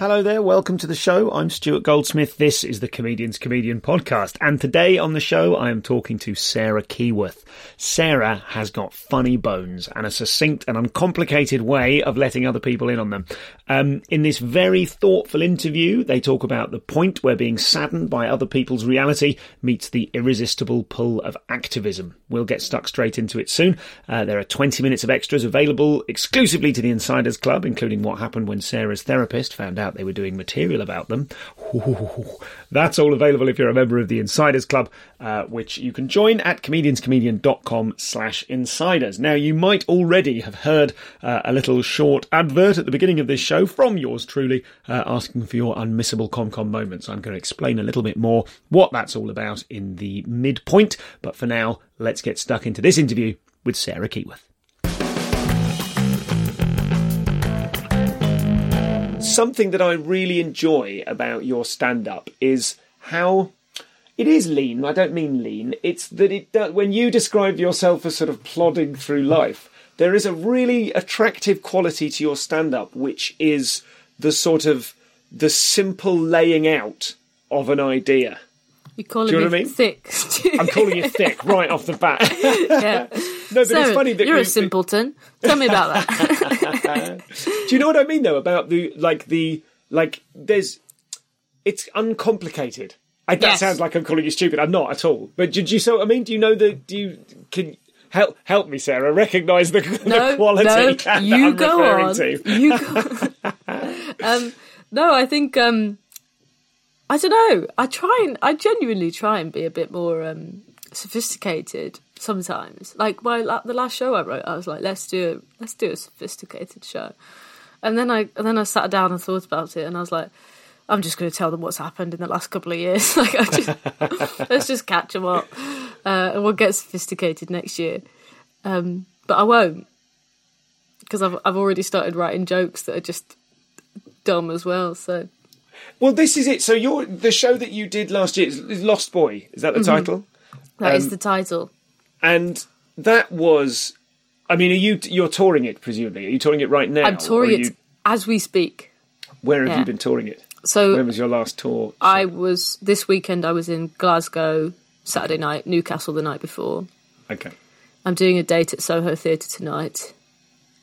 Hello there, welcome to the show. I'm Stuart Goldsmith. This is the Comedian's Comedian podcast. And today on the show, I am talking to Sarah Keyworth. Sarah has got funny bones and a succinct and uncomplicated way of letting other people in on them. Um, in this very thoughtful interview, they talk about the point where being saddened by other people's reality meets the irresistible pull of activism. We'll get stuck straight into it soon. Uh, there are 20 minutes of extras available exclusively to the Insiders Club, including what happened when Sarah's therapist found out they were doing material about them. That's all available if you're a member of the Insiders Club, uh, which you can join at comedianscomedian.com slash insiders. Now, you might already have heard uh, a little short advert at the beginning of this show from yours truly, uh, asking for your unmissable ComCom moments. I'm going to explain a little bit more what that's all about in the midpoint, but for now, let's get stuck into this interview with Sarah Keyworth. Something that I really enjoy about your stand up is how it is lean. I don't mean lean. It's that it does, when you describe yourself as sort of plodding through life, there is a really attractive quality to your stand up, which is the sort of the simple laying out of an idea. You calling Do you know me I mean? thick? I'm calling you thick right off the bat. yeah. No, but So, it's funny that you're you, a simpleton. Tell me about that. Do you know what I mean though about the like the like there's it's uncomplicated. I, that Yes. sounds like I'm calling you stupid. I'm not at all. But did you so I mean do you know the do you can help help me Sarah recognise the, the no, quality no, that you I'm go referring on. to? You go. um, no, I think um, I don't know. I try and I genuinely try and be a bit more um, sophisticated sometimes. Like my la- the last show I wrote, I was like, let's do a, let's do a sophisticated show. And then I and then I sat down and thought about it, and I was like, I'm just going to tell them what's happened in the last couple of years. like, I just, let's just catch them up, uh, and we'll get sophisticated next year. Um, but I won't because I've I've already started writing jokes that are just dumb as well. So Well, this is it. So your the show that you did last year is is Lost Boy. Is that the Mm-hmm. title? that is Um, the title. And that was. I mean, are you you're touring it presumably? Are you touring it right now? I'm touring Or it you- as we speak. where have yeah. you been touring it? So When was your last tour? I was this weekend. I was in Glasgow Saturday night, Newcastle the night before. Okay. I'm doing a date at Soho Theatre tonight.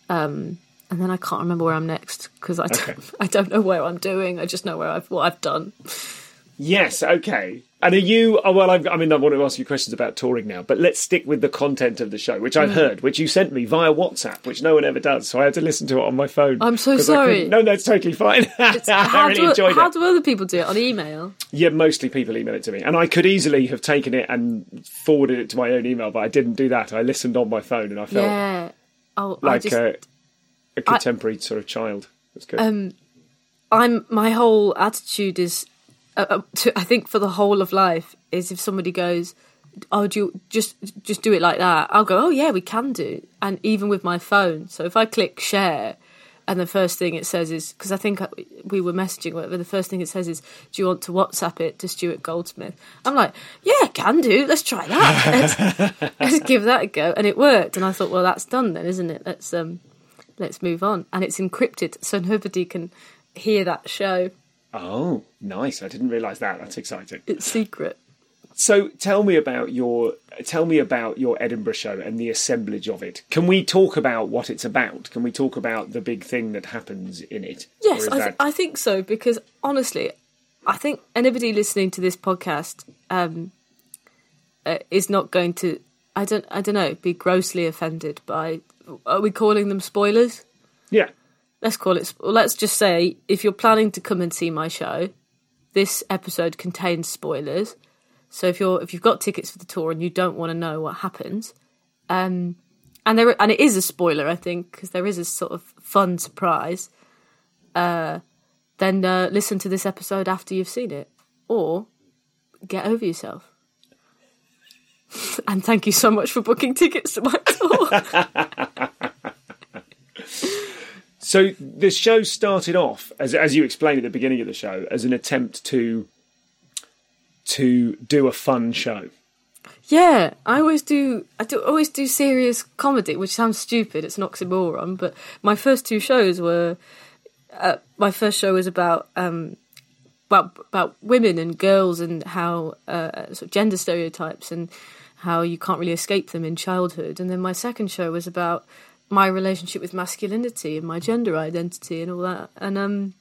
Um, and then I can't remember where I'm next because I don't. I don't know where I'm doing. I just know where I've what I've done. Yes, okay. And are you? Oh, well, I've, I mean, I want to ask you questions about touring now, but let's stick with the content of the show, which Mm. I've heard, which you sent me via WhatsApp, which no one ever does. So I had to listen to it on my phone. I'm so sorry. No, no, it's totally fine. I How, really do, enjoyed how it. do other people do it on email? Yeah, mostly people email it to me, and I could easily have taken it and forwarded it to my own email, but I didn't do that. I listened on my phone, and I felt Yeah. Oh, I like just a, a contemporary sort of child. That's good. um, I'm my whole attitude is, uh, uh, to, I think for the whole of life is if somebody goes, "Oh, do you just just do it like that?" I'll go, "Oh yeah, we can do." And even with my phone, so if I click share, and the first thing it says is because I think we were messaging, whatever. The first thing it says is, "Do you want to WhatsApp it to Stuart Goldsmith?" I'm like, "Yeah, can do. Let's try that. let's, let's give that a go." And it worked. And I thought, well, that's done then, isn't it? Let's um, let's move on. And it's encrypted, so nobody can hear that show. oh, nice! I didn't realise that. That's exciting. It's secret. So tell me about your tell me about your Edinburgh show and the assemblage of it. Can we talk about what it's about? Can we talk about the big thing that happens in it? Yes, I, th- that... I, think so because honestly, I think anybody listening to this podcast um, uh, is not going to. I don't. I don't know. Be grossly offended by. Are we calling them spoilers? Yeah. Let's call it. Let's just say if you're planning to come and see my show, this episode contains spoilers. So if you're if you've got tickets for the tour and you don't want to know what happens, um, and there and it is a spoiler, I think, because there is a sort of fun surprise. Uh, then uh, listen to this episode after you've seen it, or get over yourself. and thank you so much for booking tickets to my tour. so the show started off as as you explained at the beginning of the show as an attempt to to do a fun show. Yeah, I always do. I do always do serious comedy, which sounds stupid. It's an oxymoron, but my first two shows were. Uh, my first show was about um, about about women and girls and how uh, sort of gender stereotypes and how you can't really escape them in childhood. And then my second show was about my relationship with masculinity and my gender identity and all that. And um,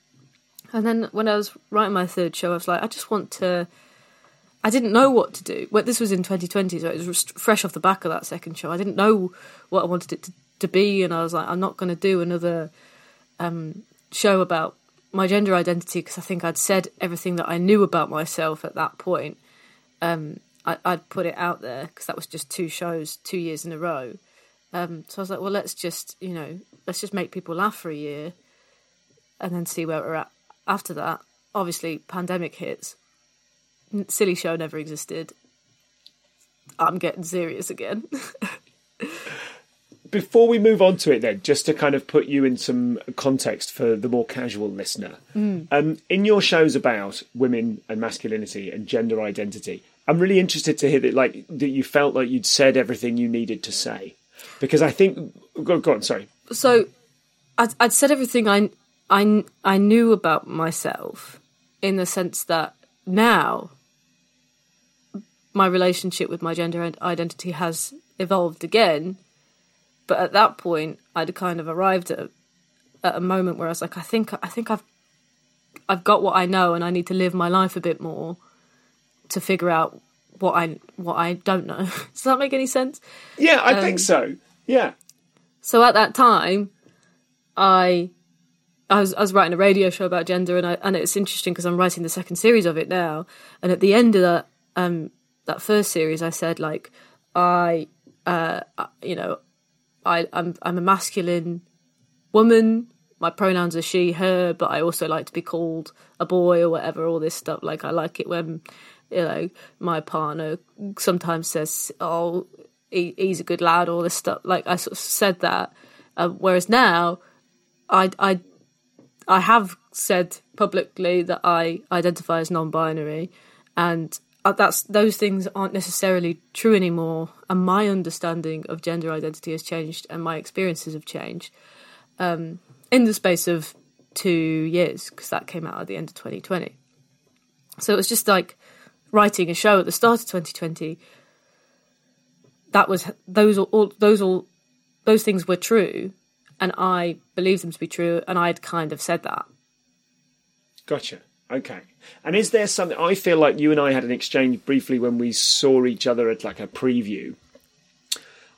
and then when I was writing my third show, I was like, I just want to I didn't know what to do. Well, this was in 2020, so it was fresh off the back of that second show. I didn't know what I wanted it to, to be, and I was like, I'm not going to do another um, show about my gender identity because I think I'd said everything that I knew about myself at that point. Um, I, would put it out there because that was just two shows, two years in a row. Um, so I was like, well, let's just, you know, let's just make people laugh for a year and then see where we're at after that. Obviously, pandemic hits silly show never existed. I'm getting serious again. Before we move on to it, then, just to kind of put you in some context for the more casual listener, mm. um, in your shows about women and masculinity and gender identity, I'm really interested to hear that, like, that you felt like you'd said everything you needed to say, because I think, go, go on, sorry. So, I'd, I'd said everything I, I, I knew about myself, in the sense that now my relationship with my gender identity has evolved again. But at that point, I'd kind of arrived at, at a moment where I was like, I think, I think I've, I've got what I know, and I need to live my life a bit more to figure out what I what I don't know. Does that make any sense? Yeah, I um, think so. Yeah. So at that time, I I was, I was writing a radio show about gender, and I, and it's interesting because I'm writing the second series of it now. And at the end of that, um, that first series, I said like I, uh, you know, I I'm I'm a masculine woman. My pronouns are she, her, but I also like to be called a boy or whatever. All this stuff. Like I like it when you know my partner sometimes says, "Oh, he, he's a good lad," all this stuff. Like I sort of said that. Uh, whereas now, I I I have said publicly that I identify as non-binary, and that's those things aren't necessarily true anymore. And my understanding of gender identity has changed, and my experiences have changed um, in the space of two years because that came out at the end of 2020. So it was just like writing a show at the start of 2020. That was those all those all those things were true, and I believed them to be true, and I'd kind of said that. Gotcha. Okay. And is there something I feel like you and I had an exchange briefly when we saw each other at like a preview.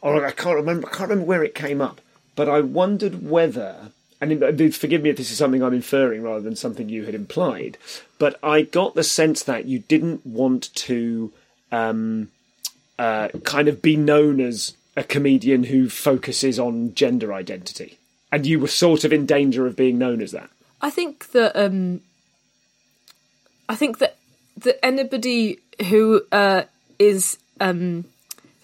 Or I can't remember I can't remember where it came up, but I wondered whether and forgive me if this is something I'm inferring rather than something you had implied, but I got the sense that you didn't want to um, uh, kind of be known as a comedian who focuses on gender identity, and you were sort of in danger of being known as that. I think that um, I think that that anybody who uh, is um,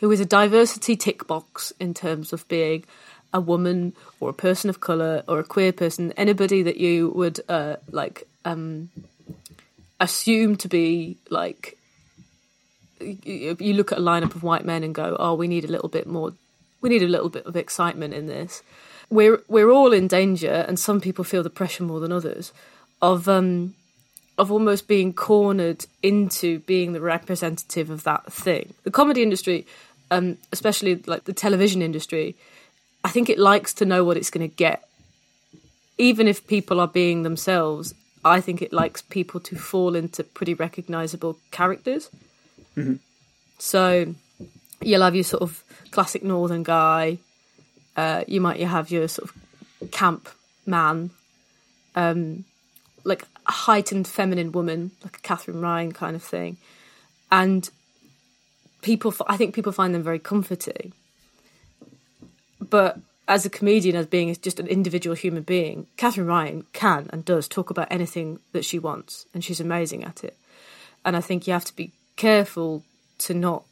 who is a diversity tick box in terms of being a woman or a person of color or a queer person, anybody that you would uh, like um, assume to be like you look at a lineup of white men and go, "Oh, we need a little bit more. We need a little bit of excitement in this." We're we're all in danger, and some people feel the pressure more than others of um, of almost being cornered into being the representative of that thing. The comedy industry, um, especially like the television industry, I think it likes to know what it's going to get. Even if people are being themselves, I think it likes people to fall into pretty recognizable characters. Mm-hmm. So you'll have your sort of classic northern guy. Uh, you might have your sort of camp man, um, like a heightened feminine woman, like a Katherine Ryan kind of thing, and people. I think people find them very comforting. But as a comedian, as being just an individual human being, Katherine Ryan can and does talk about anything that she wants, and she's amazing at it. And I think you have to be careful to not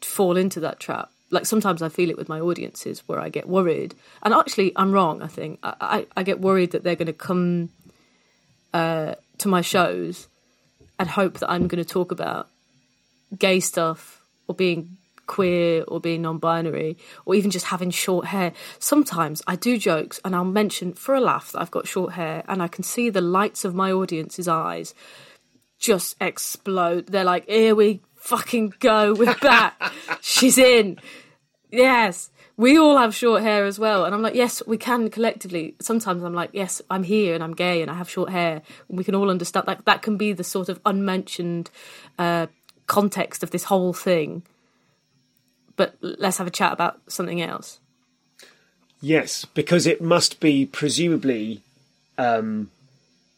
fall into that trap. Like sometimes I feel it with my audiences where I get worried, and actually I'm wrong. I think I, I, I get worried that they're going to come uh, to my shows and hope that I'm going to talk about gay stuff or being queer or being non-binary or even just having short hair. Sometimes i do jokes and i'll mention for a laugh that i've got short hair and i can see the lights of my audience's eyes just explode. They're like here we fucking go we're back. She's in. Yes we all have short hair as well. And i'm like yes we can collectively. Sometimes i'm like yes i'm here and i'm gay and i have short hair. We can all understand like that can be the sort of unmentioned uh, context of this whole thing. But let's have a chat about something else. Yes, because it must be presumably um,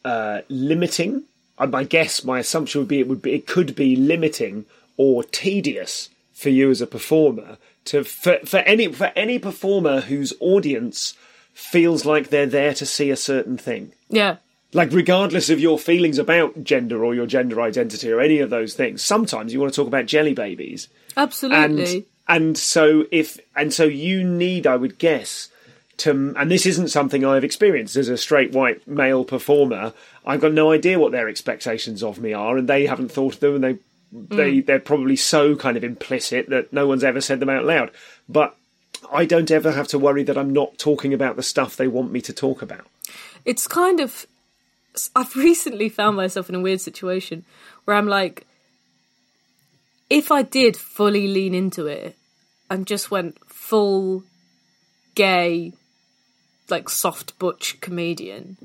uh, limiting. Uh, my guess, my assumption would be it would be it could be limiting or tedious for you as a performer to for, for any for any performer whose audience feels like they're there to see a certain thing. Yeah. Like regardless of your feelings about gender or your gender identity or any of those things, sometimes you want to talk about jelly babies. Absolutely. And and so if and so you need, I would guess, to and this isn't something I've experienced as a straight white male performer. I've got no idea what their expectations of me are, and they haven't thought of them, and they mm. they they're probably so kind of implicit that no one's ever said them out loud. But I don't ever have to worry that I'm not talking about the stuff they want me to talk about. It's kind of I've recently found myself in a weird situation where I'm like if I did fully lean into it and just went full gay, like soft butch comedian,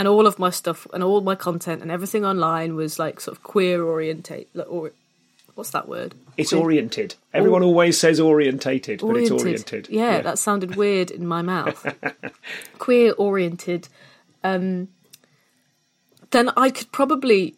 and all of my stuff and all my content and everything online was like sort of queer orientate, or what's that word? It's queer. oriented. Everyone or- always says orientated, but it's oriented. Yeah, yeah, that sounded weird in my mouth. queer oriented. Um, then I could probably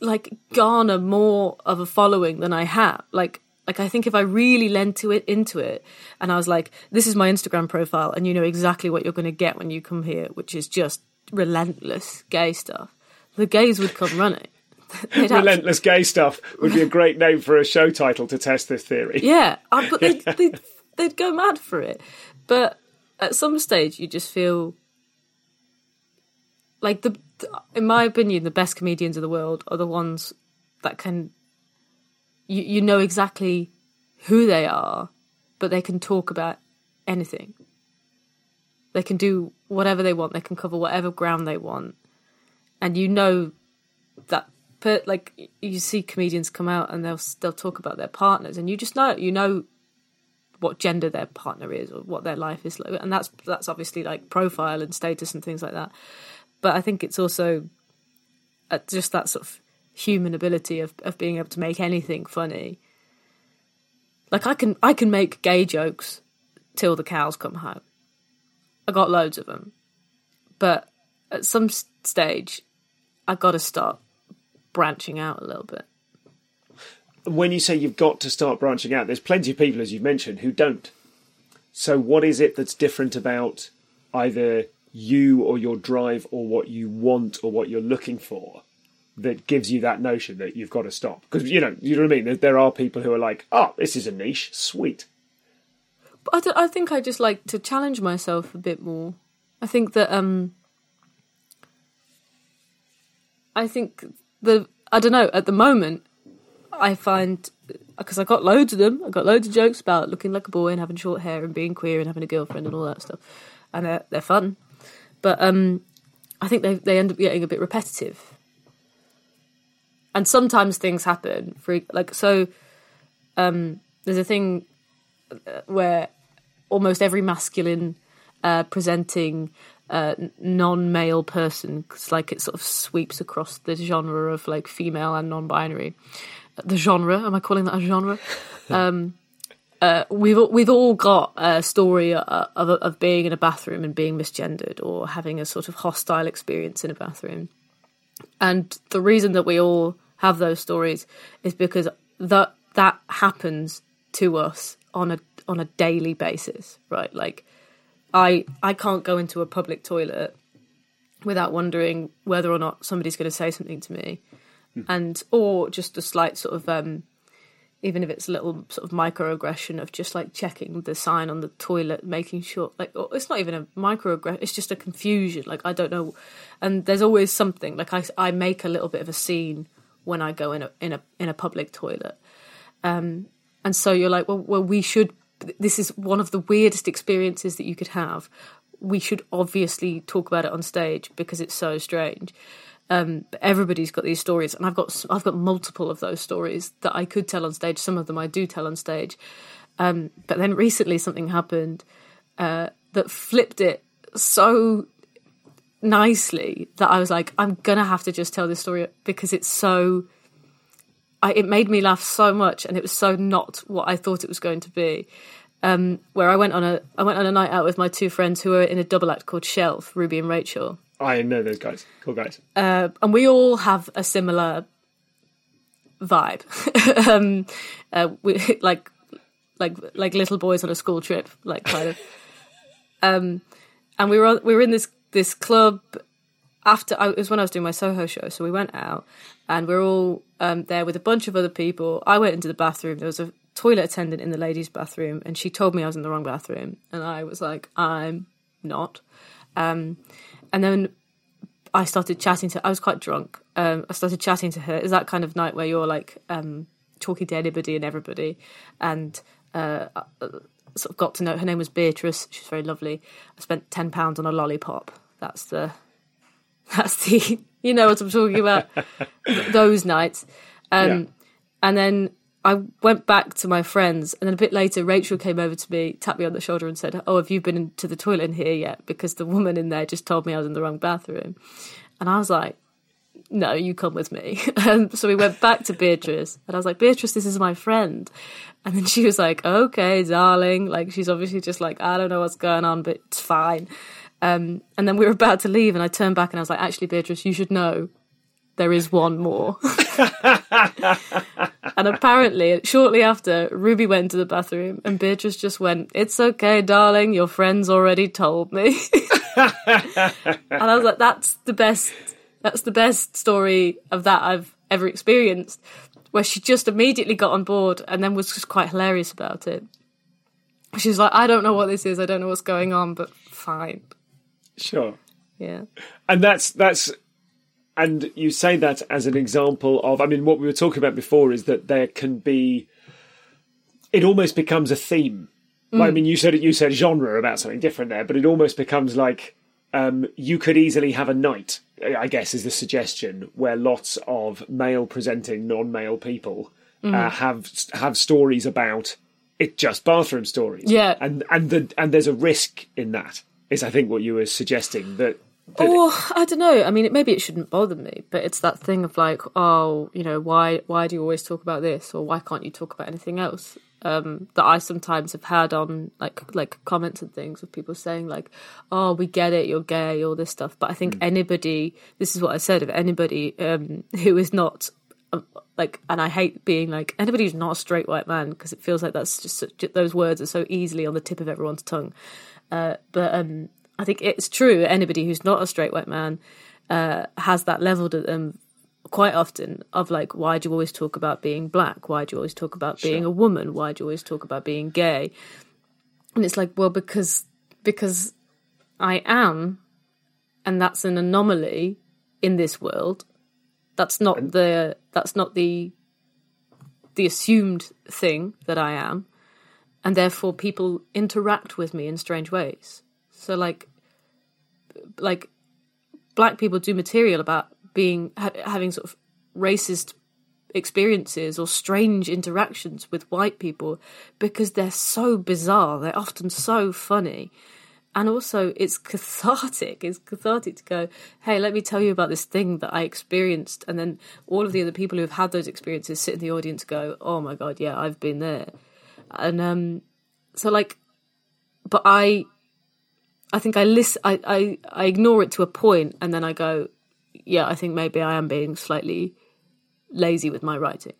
like garner more of a following than I have. Like like I think if I really lent to it into it and I was like, this is my Instagram profile and you know exactly what you're gonna get when you come here, which is just relentless gay stuff, the gays would come running. relentless gay stuff would be a great name for a show title to test this theory. Yeah, but they'd, they'd, they'd go mad for it. But at some stage, you just feel like the in my opinion, the best comedians of the world are the ones that can you you know exactly who they are, but they can talk about anything. They can do whatever they want. They can cover whatever ground they want, and you know that. Like you see comedians come out and they'll they'll talk about their partners, and you just know you know what gender their partner is or what their life is like, and that's that's obviously like profile and status and things like that but I think it's also uh, just that sort of human ability of of being able to make anything funny. Like I can I can make gay jokes till the cows come home. I got loads of them, but at some stage, I got to start branching out a little bit. When you say you've got to start branching out, there's plenty of people, as you've mentioned, who don't. So, what is it that's different about either you or your drive or what you want or what you're looking for that gives you that notion that you've got to stop because you know you know what I mean. There, are people who are like, "Oh, this is a niche, sweet." I, I think I just like to challenge myself a bit more. I think that um, I think the I don't know at the moment I find because I got loads of them. I got loads of jokes about looking like a boy and having short hair and being queer and having a girlfriend and all that stuff, and they're, they're fun. But um, I think they they end up getting a bit repetitive. And sometimes things happen for like so. Um, there's a thing uh, where almost every masculine uh, presenting uh, non-male person, cause like it sort of sweeps across the genre of like female and non-binary. The genre, am I calling that a genre? um, uh, we've we've all got a story uh, of of being in a bathroom and being misgendered or having a sort of hostile experience in a bathroom, and the reason that we all have those stories is because that that happens to us on a on a daily basis, right? Like, I I can't go into a public toilet without wondering whether or not somebody's going to say something to me, mm. and or just a slight sort of um, even if it's a little sort of microaggression of just like checking the sign on the toilet, making sure like it's not even a microaggression, it's just a confusion. Like I don't know, and there's always something. Like I I make a little bit of a scene when I go in a in a in a public toilet, um, and so you're like, well, well, we should. This is one of the weirdest experiences that you could have. We should obviously talk about it on stage because it's so strange. Um, everybody's got these stories, and I've got I've got multiple of those stories that I could tell on stage. Some of them I do tell on stage, um, but then recently something happened uh, that flipped it so nicely that I was like, I'm gonna have to just tell this story because it's so. I, it made me laugh so much, and it was so not what I thought it was going to be. Um, where I went on a I went on a night out with my two friends who were in a double act called Shelf, Ruby and Rachel, I know those guys. Cool guys. Uh, and we all have a similar vibe. um, uh, we, like, like, like little boys on a school trip, like kind of. Um, and we were we were in this this club after I, it was when I was doing my Soho show. So we went out and we are all um, there with a bunch of other people. I went into the bathroom. There was a toilet attendant in the ladies' bathroom, and she told me I was in the wrong bathroom, and I was like, I'm not. Um, and then I started chatting to. I was quite drunk. Um, I started chatting to her. Is that kind of night where you're like um, talking to anybody and everybody, and uh, sort of got to know. Her name was Beatrice. She's very lovely. I spent ten pounds on a lollipop. That's the. That's the. You know what I'm talking about. those nights, um, yeah. and then I went back to my friends, and then a bit later, Rachel came over to me, tapped me on the shoulder, and said, "Oh, have you been to the toilet in here yet? Because the woman in there just told me I was in the wrong bathroom." And I was like, "No, you come with me." And so we went back to Beatrice, and I was like, "Beatrice, this is my friend." And then she was like, "Okay, darling." Like she's obviously just like, "I don't know what's going on, but it's fine." Um, and then we were about to leave, and I turned back and I was like, "Actually, Beatrice, you should know there is one more. and apparently, shortly after, Ruby went to the bathroom and Beatrice just went, It's okay, darling, your friends already told me. and I was like, That's the best, that's the best story of that I've ever experienced, where she just immediately got on board and then was just quite hilarious about it. She's like, I don't know what this is, I don't know what's going on, but fine. Sure. Yeah. And that's that's and you say that as an example of i mean what we were talking about before is that there can be it almost becomes a theme mm. i mean you said you said genre about something different there but it almost becomes like um, you could easily have a night i guess is the suggestion where lots of male presenting non-male people mm. uh, have have stories about it just bathroom stories yeah and and the and there's a risk in that is i think what you were suggesting that Oh, I don't know. I mean, maybe it shouldn't bother me, but it's that thing of like, oh, you know, why why do you always talk about this, or why can't you talk about anything else? Um, that I sometimes have had on like like comments and things of people saying like, oh, we get it, you're gay, all this stuff. But I think mm. anybody, this is what I said, of anybody um, who is not um, like, and I hate being like anybody who's not a straight white man because it feels like that's just such, those words are so easily on the tip of everyone's tongue. Uh, but um, I think it's true. Anybody who's not a straight white man uh, has that leveled at them quite often of like, why do you always talk about being black? Why do you always talk about being sure. a woman? Why do you always talk about being gay? And it's like, well, because because I am, and that's an anomaly in this world. That's not the that's not the the assumed thing that I am, and therefore people interact with me in strange ways. So like like black people do material about being ha- having sort of racist experiences or strange interactions with white people because they're so bizarre. They're often so funny. And also, it's cathartic. It's cathartic to go, hey, let me tell you about this thing that I experienced. And then all of the other people who have had those experiences sit in the audience go, oh my God, yeah, I've been there. And um, so, like, but I, I think I listen, I, I, I ignore it to a point and then I go, yeah, I think maybe I am being slightly lazy with my writing.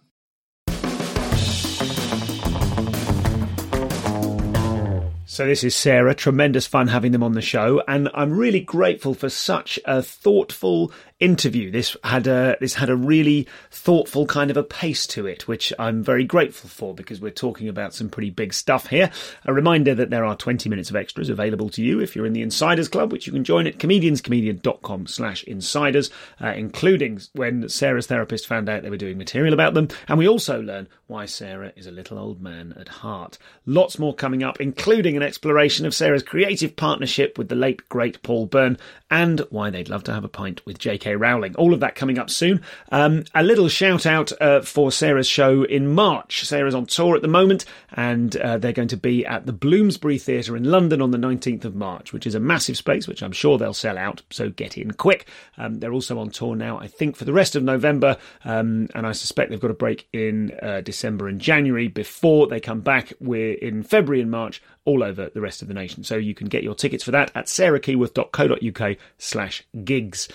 So this is Sarah. Tremendous fun having them on the show, and I'm really grateful for such a thoughtful interview. This had a this had a really thoughtful kind of a pace to it, which I'm very grateful for because we're talking about some pretty big stuff here. A reminder that there are 20 minutes of extras available to you if you're in the Insiders Club, which you can join at comedianscomedian.com slash insiders, uh, including when Sarah's therapist found out they were doing material about them. And we also learn why Sarah is a little old man at heart. Lots more coming up, including an exploration of Sarah's creative partnership with the late great Paul Byrne and why they'd love to have a pint with J.K. Rowling. All of that coming up soon. Um, a little shout out uh, for Sarah's show in March. Sarah's on tour at the moment, and uh, they're going to be at the Bloomsbury Theatre in London on the 19th of March, which is a massive space, which I'm sure they'll sell out. So get in quick. Um, they're also on tour now, I think, for the rest of November, um, and I suspect they've got a break in uh, December and January before they come back. We're in February and March all over the rest of the nation. So you can get your tickets for that at sarahkeyworth.co.uk slash gigs.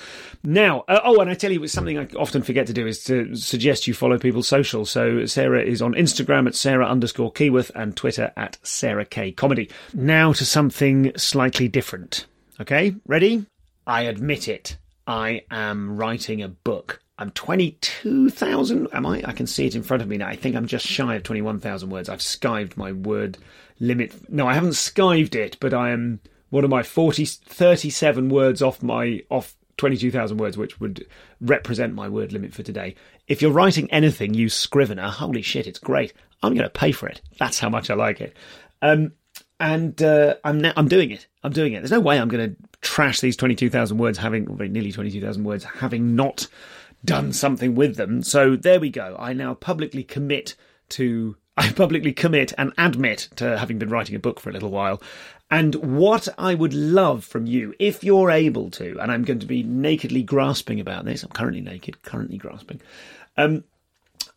Now, uh, oh, and I tell you, it's something I often forget to do is to suggest you follow people's social. So Sarah is on Instagram at Sarah underscore Keyworth and Twitter at Sarah K Comedy. Now to something slightly different. Okay, ready? I admit it. I am writing a book. I'm 22,000. Am I? I can see it in front of me now. I think I'm just shy of 21,000 words. I've skived my word limit. No, I haven't skived it, but I am what am I 40 37 words off my off 22,000 words which would represent my word limit for today. If you're writing anything use Scrivener, holy shit, it's great. I'm going to pay for it. That's how much I like it. Um, and uh, I'm now, I'm doing it. I'm doing it. There's no way I'm going to trash these 22,000 words having nearly 22,000 words having not done something with them. So there we go. I now publicly commit to I publicly commit and admit to having been writing a book for a little while. And what I would love from you, if you're able to, and I'm going to be nakedly grasping about this, I'm currently naked, currently grasping. Um,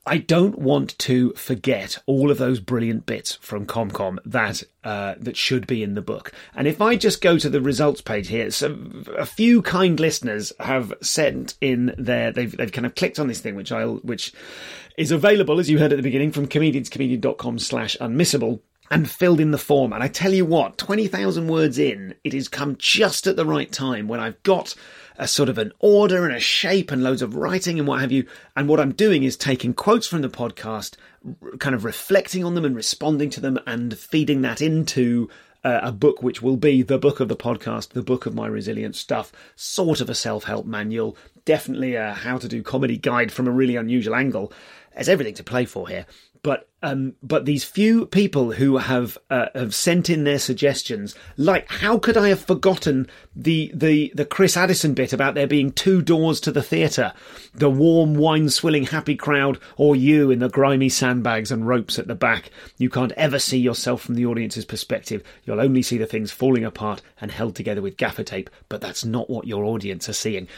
I don't want to forget all of those brilliant bits from ComCom that uh, that should be in the book. And if I just go to the results page here, so a few kind listeners have sent in their they've they've kind of clicked on this thing, which I'll which is available as you heard at the beginning from comedianscomedian.com slash unmissable and filled in the form. And I tell you what, 20,000 words in, it has come just at the right time when I've got a sort of an order and a shape and loads of writing and what have you. And what I'm doing is taking quotes from the podcast, kind of reflecting on them and responding to them and feeding that into uh, a book which will be the book of the podcast, the book of my resilient stuff, sort of a self help manual, definitely a how to do comedy guide from a really unusual angle. There's everything to play for here but um, but these few people who have uh, have sent in their suggestions, like how could I have forgotten the the the Chris Addison bit about there being two doors to the theatre, the warm wine swilling happy crowd, or you in the grimy sandbags and ropes at the back. You can't ever see yourself from the audience's perspective. You'll only see the things falling apart and held together with gaffer tape. But that's not what your audience are seeing.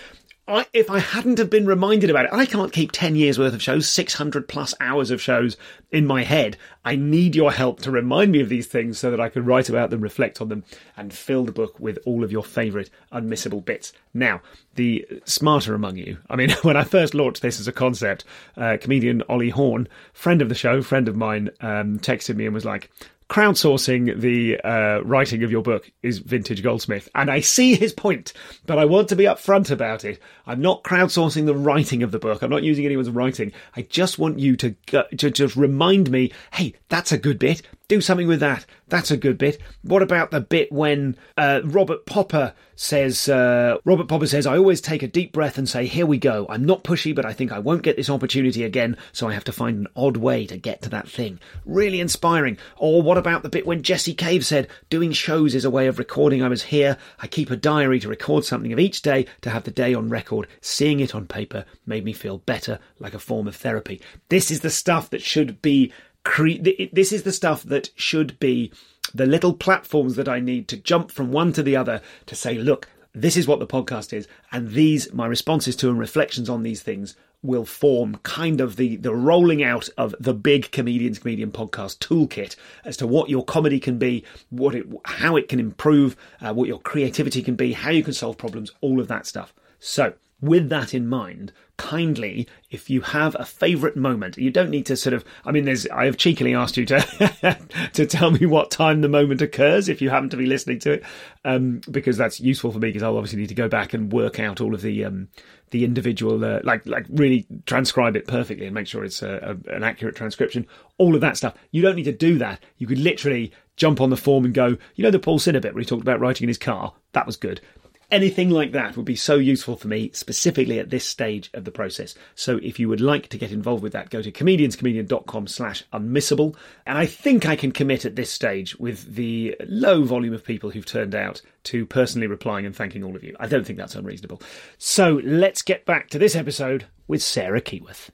I, if I hadn't have been reminded about it, I can't keep 10 years worth of shows, 600 plus hours of shows in my head. I need your help to remind me of these things so that I can write about them, reflect on them, and fill the book with all of your favourite unmissable bits. Now, the smarter among you, I mean, when I first launched this as a concept, uh, comedian Ollie Horn, friend of the show, friend of mine, um, texted me and was like, crowdsourcing the uh, writing of your book is vintage goldsmith. And i see his point but i want to be upfront about it. I'm not crowdsourcing the writing of the book. I'm not using anyone's writing. I just want you to, to just remind me hey that's a good bit do something with that. That's a good bit. What about the bit when uh, Robert Popper says, uh, Robert Popper says, I always take a deep breath and say, here we go. I'm not pushy, but I think I won't get this opportunity again, so I have to find an odd way to get to that thing. Really inspiring. Or what about the bit when Jessie Cave said, doing shows is a way of recording I was here. I keep a diary to record something of each day to have the day on record. Seeing it on paper made me feel better, like a form of therapy. This is the stuff that should be cre- this is the stuff that should be the little platforms that I need to jump from one to the other to say, look, this is what the podcast is, and these, my responses to and reflections on these things will form kind of the the rolling out of the big comedians comedian podcast toolkit as to what your comedy can be what it how it can improve uh, what your creativity can be how you can solve problems all of that stuff. So with that in mind, kindly, if you have a favourite moment, you don't need to sort of. I mean, there's. I have cheekily asked you to to tell me what time the moment occurs if you happen to be listening to it, um, because that's useful for me because I'll obviously need to go back and work out all of the um, the individual, uh, like like really transcribe it perfectly and make sure it's a, a, an accurate transcription. All of that stuff. You don't need to do that. You could literally jump on the form and go. You know the Paul Sinha bit where he talked about writing in his car. That was good anything like that would be so useful for me, specifically at this stage of the process. So if you would like to get involved with that, go to comedianscomedian.com slash unmissable. And I think I can commit at this stage with the low volume of people who've turned out to personally replying and thanking all of you. I don't think that's unreasonable. So let's get back to this episode with Sarah Keyworth.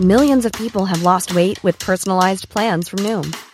Millions of people have lost weight with personalized plans from Noom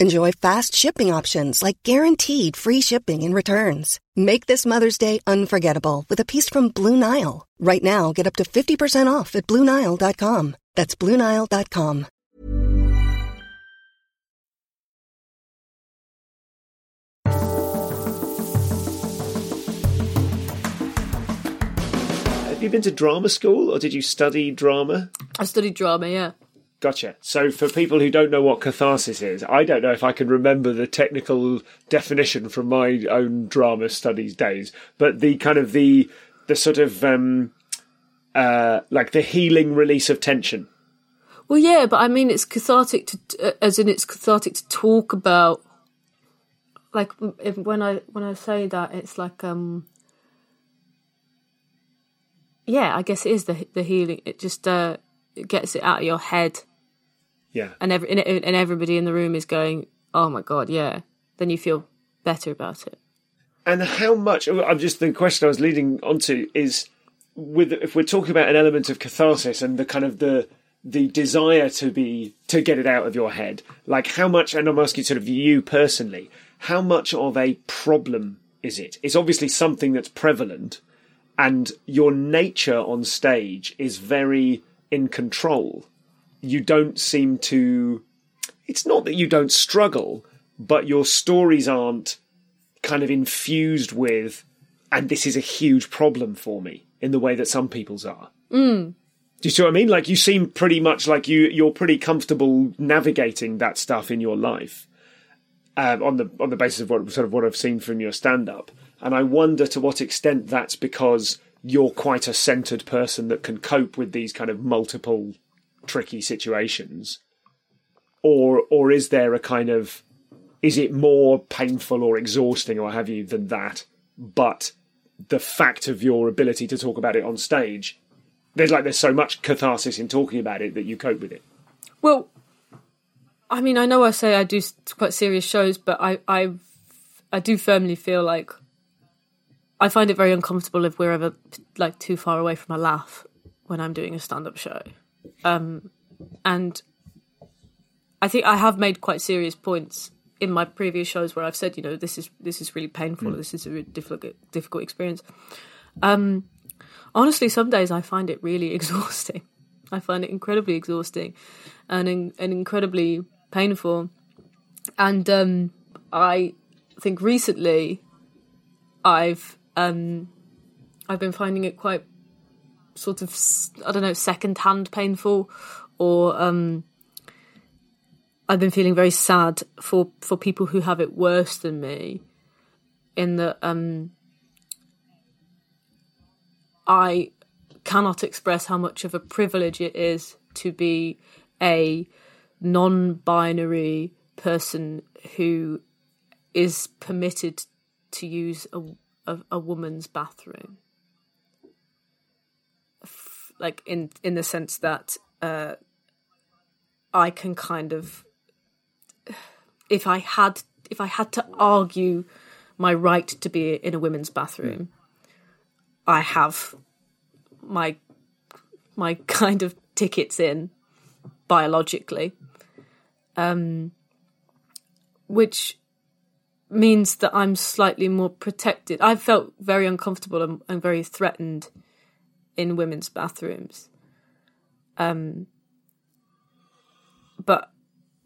Enjoy fast shipping options like guaranteed free shipping and returns. Make this Mother's Day unforgettable with a piece from Blue Nile. Right now, get up to 50% off at BlueNile.com. That's BlueNile.com. Have you been to drama school or did you study drama? I studied drama, yeah. Gotcha. So, for people who don't know what catharsis is, I don't know if I can remember the technical definition from my own drama studies days, but the kind of the the sort of um, uh, like the healing release of tension. Well, yeah, but I mean, it's cathartic to, uh, as in it's cathartic to talk about. Like if, when I when I say that, it's like um. Yeah, I guess it is the the healing. It just uh, it gets it out of your head. Yeah, and every and, and everybody in the room is going, "Oh my god, yeah." Then you feel better about it. And how much? Oh, I'm just the question I was leading onto is with if we're talking about an element of catharsis and the kind of the the desire to be to get it out of your head like how much and i'm asking sort of you personally how much of a problem is it it's obviously something that's prevalent and your nature on stage is very in control you don't seem to it's not that you don't struggle but your stories aren't kind of infused with and this is a huge problem for me in the way that some people's are mm. Do you see what I mean? Like you seem pretty much like you you're pretty comfortable navigating that stuff in your life, um, on the on the basis of what sort of what I've seen from your stand up, and I wonder to what extent that's because you're quite a centered person that can cope with these kind of multiple tricky situations, or or is there a kind of is it more painful or exhausting or have you than that? But the fact of your ability to talk about it on stage there's like there's so much catharsis in talking about it that you cope with it. Well, I mean, I know I say I do quite serious shows, but I I I do firmly feel like I find it very uncomfortable if we're ever like too far away from a laugh when I'm doing a stand-up show, um, and I think I have made quite serious points in my previous shows where I've said, you know, this is this is really painful. Mm. This is a really difficult difficult experience. Um, honestly, some days I find it really exhausting. I find it incredibly exhausting, and and incredibly painful. And um, I think recently, I've um, I've been finding it quite sort of I don't know second hand painful, or um, I've been feeling very sad for for people who have it worse than me, in that um, I cannot express how much of a privilege it is to be a non-binary person who is permitted to use a, a, a woman's bathroom like in in the sense that uh, I can kind of if I had if I had to argue my right to be in a women's bathroom, I have my my kind of tickets in biologically, um, which means that I'm slightly more protected. I felt very uncomfortable and, and very threatened in women's bathrooms. Um, but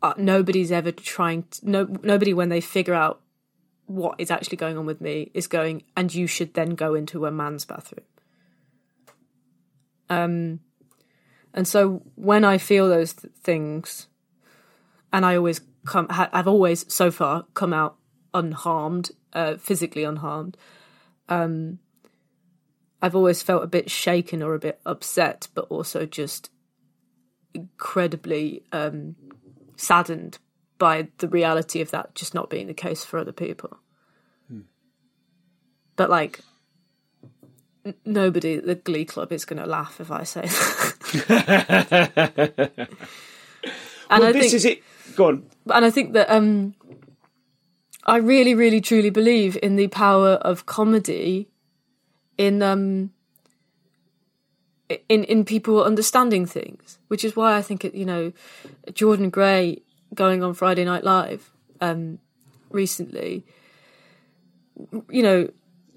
uh, nobody's ever trying to, no nobody when they figure out what is actually going on with me is going and you should then go into a man's bathroom um and so when i feel those th- things and i always come ha- i've always so far come out unharmed uh, physically unharmed um i've always felt a bit shaken or a bit upset but also just incredibly um saddened by the reality of that just not being the case for other people. Hmm. But like, n- nobody at the Glee Club is going to laugh if I say that. and well, I this think, is it. Go on. And I think that um, I really, really, truly believe in the power of comedy in um, in in people understanding things, which is why I think it, you know Jordan Gray going on Friday Night Live um, recently, you know,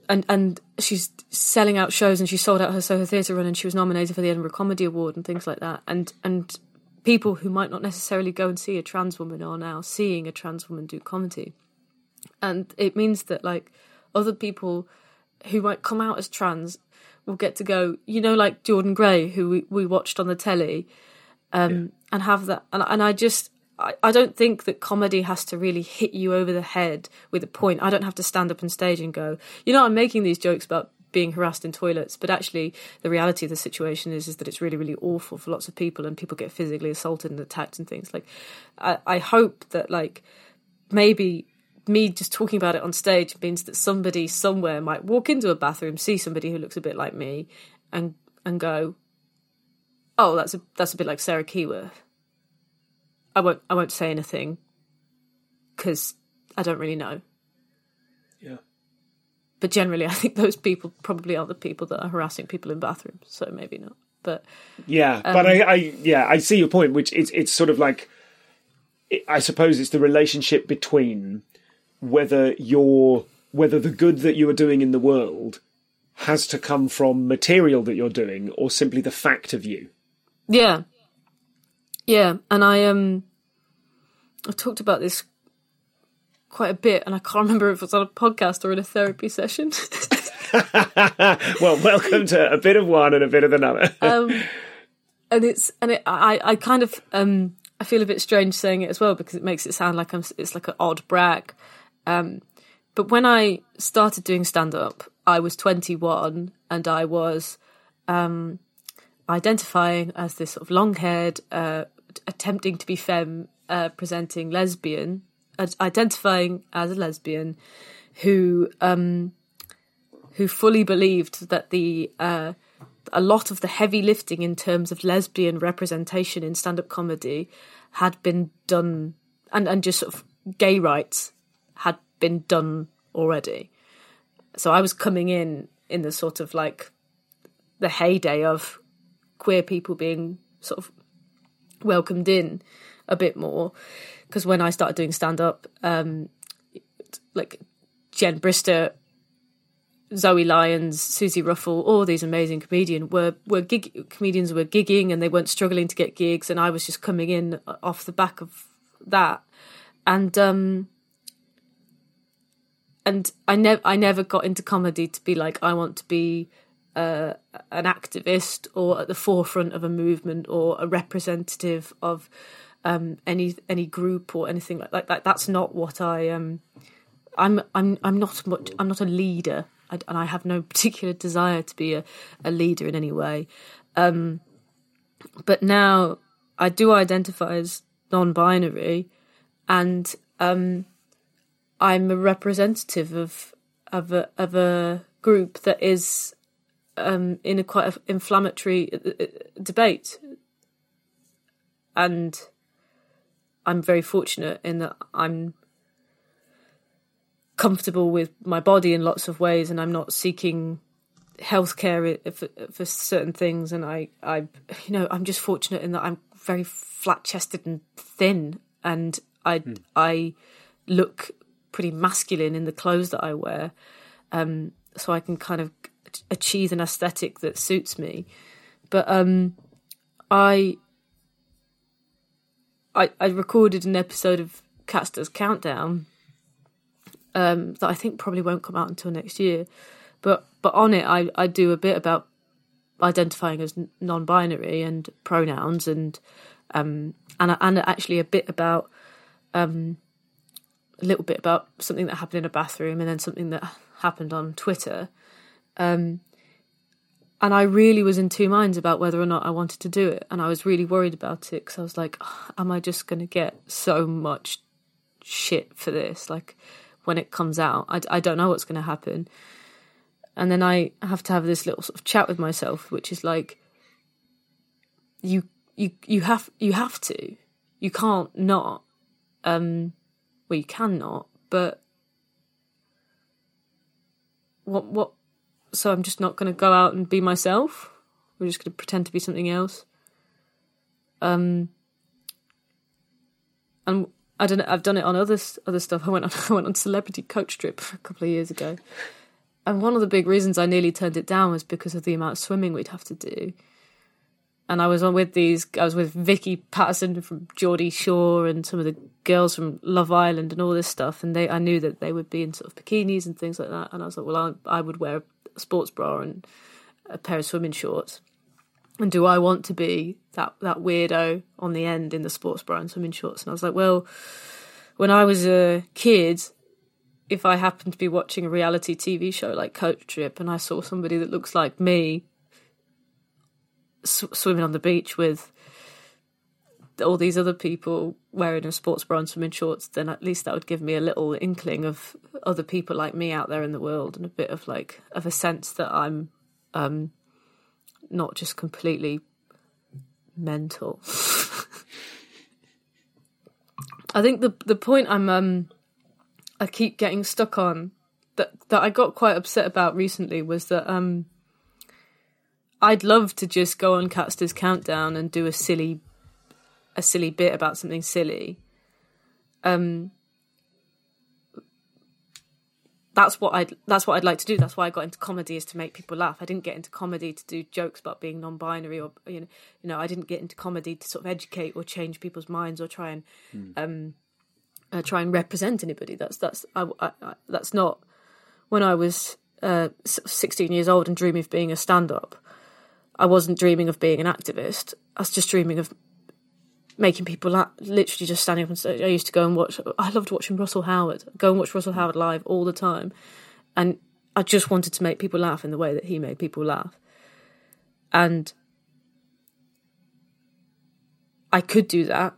and and she's selling out shows and she sold out her Soho Theatre run and she was nominated for the Edinburgh Comedy Award and things like that, and and people who might not necessarily go and see a trans woman are now seeing a trans woman do comedy, and it means that like other people who might come out as trans will get to go, you know, like Jordan Gray, who we, we watched on the telly, um, yeah. and have that. And, and I just, I, I don't think that comedy has to really hit you over the head with a point. I don't have to stand up on stage and go, you know, I'm making these jokes about being harassed in toilets, but actually the reality of the situation is is that it's really, really awful for lots of people, and people get physically assaulted and attacked and things. Like, I, I hope that like maybe me just talking about it on stage means that somebody somewhere might walk into a bathroom, see somebody who looks a bit like me, and and go, "Oh, that's a that's a bit like Sarah Keyworth." I won't I won't say anything because I don't really know. Yeah. But generally, I think those people probably are the people that are harassing people in bathrooms. So maybe not. But yeah, um, but I, I yeah I see your point. Which it's it's sort of like I suppose it's the relationship between whether you're whether the good that you are doing in the world has to come from material that you're doing or simply the fact of you. Yeah. Yeah, and I um I've talked about this quite a bit and I can't remember if it was on a podcast or in a therapy session. well, welcome to a bit of one and a bit of another. um and it's and it I I kind of um I feel a bit strange saying it as well because it makes it sound like I'm it's like an odd brag. Um, but when I started doing stand up, I was 21 and I was um, identifying as this sort of long haired, uh, attempting to be femme, uh, presenting lesbian, uh, identifying as a lesbian who um, who fully believed that the uh, a lot of the heavy lifting in terms of lesbian representation in stand up comedy had been done and, and just sort of gay rights been done already. So I was coming in in the sort of like the heyday of queer people being sort of welcomed in a bit more because when I started doing stand up, um, like Jen Brister, Zoe Lyons, Suzi Ruffell, all these amazing comedian were were gig, comedians were gigging and they weren't struggling to get gigs, and I was just coming in off the back of that, and um, and I never I never got into comedy to be like I want to be uh, an activist or at the forefront of a movement or a representative of um, any any group or anything like, like that. That's not what I um. I'm I'm I'm not much. I'm not a leader, I, and I have no particular desire to be a, a leader in any way. Um, but now I do identify as non-binary, and um, I'm a representative of of a of a group that is um, in a quite inflammatory uh, uh, debate, and I'm very fortunate in that I'm comfortable with my body in lots of ways, and I'm not seeking healthcare for, for certain things. And I, I, you know, I'm just fortunate in that I'm very flat chested and thin, and I, hmm. I look pretty masculine in the clothes that I wear, um, so I can kind of achieve an aesthetic that suits me. But um, I I, I recorded an episode of Cats Does Countdown um, that I think probably won't come out until next year. But but on it, I, I do a bit about identifying as non-binary and pronouns, and um, and and actually a bit about um, a little bit about something that happened in a bathroom, and then something that happened on Twitter. Um, and I really was in two minds about whether or not I wanted to do it, and I was really worried about it because I was like, oh, "Am I just going to get so much shit for this?" Like when it comes out, I, I don't know what's going to happen, and then I have to have this little sort of chat with myself, which is like, you you you have you have to, you can't not, um, well you cannot, but what what so I'm just not going to go out and be myself. We're just going to pretend to be something else. Um, and I don't know. I've done it on other other stuff. I went on I went on celebrity coach trip a couple of years ago, and one of the big reasons I nearly turned it down was because of the amount of swimming we'd have to do. And I was on with these. I was with Vicky Pattison from Geordie Shore and some of the girls from Love Island and all this stuff. And they, I knew that they would be in sort of bikinis and things like that. And I was like, well, I, I would wear a sports bra and a pair of swimming shorts. And do I want to be that that weirdo on the end in the sports bra and swimming shorts? And I was like, well, when I was a kid, if I happened to be watching a reality TV show like Coach Trip and I saw somebody that looks like me sw- swimming on the beach with all these other people wearing a sports bra and swimming shorts, then at least that would give me a little inkling of other people like me out there in the world and a bit of like of a sense that I'm um not just completely mental. I think the the point I'm um I keep getting stuck on that that I got quite upset about recently was that um I'd love to just go on Cats Countdown and do a silly a silly bit about something silly. Um, that's what I'd that's what I'd like to do. That's why I got into comedy is to make people laugh. I didn't get into comedy to do jokes about being non-binary or you know you know I didn't get into comedy to sort of educate or change people's minds or try and mm. um, uh, try and represent anybody. That's that's I, I, I, that's not when I was uh, 16 years old and dreaming of being a stand-up. I wasn't dreaming of being an activist. I was just dreaming of making people laugh, literally just standing up and stage. I used to go and watch. I loved watching Russell Howard. Go and watch Russell Howard live all the time, and I just wanted to make people laugh in the way that he made people laugh, and I could do that.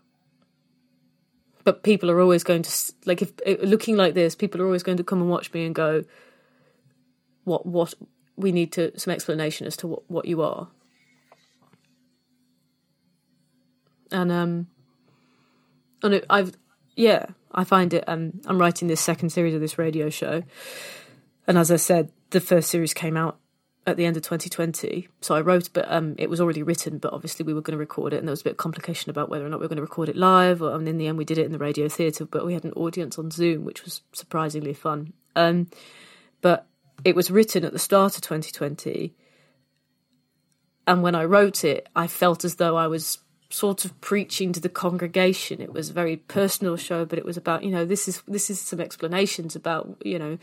But people are always going to like if looking like this, people are always going to come and watch me and go, "What? What? We need to some explanation as to what what you are." and um, and I've yeah, I find it. Um, I'm writing this second series of this radio show, and as I said, the first series came out at the end of 2020. So I wrote, but um, it was already written, but obviously we were going to record it, and there was a bit of complication about whether or not we were going to record it live. Or, and in the end, we did it in the radio theatre, but we had an audience on Zoom, which was surprisingly fun. Um, but it was written at the start of 2020, and when I wrote it, I felt as though I was sort of preaching to the congregation. It was a very personal show, but it was about you know this is this is some explanations about you know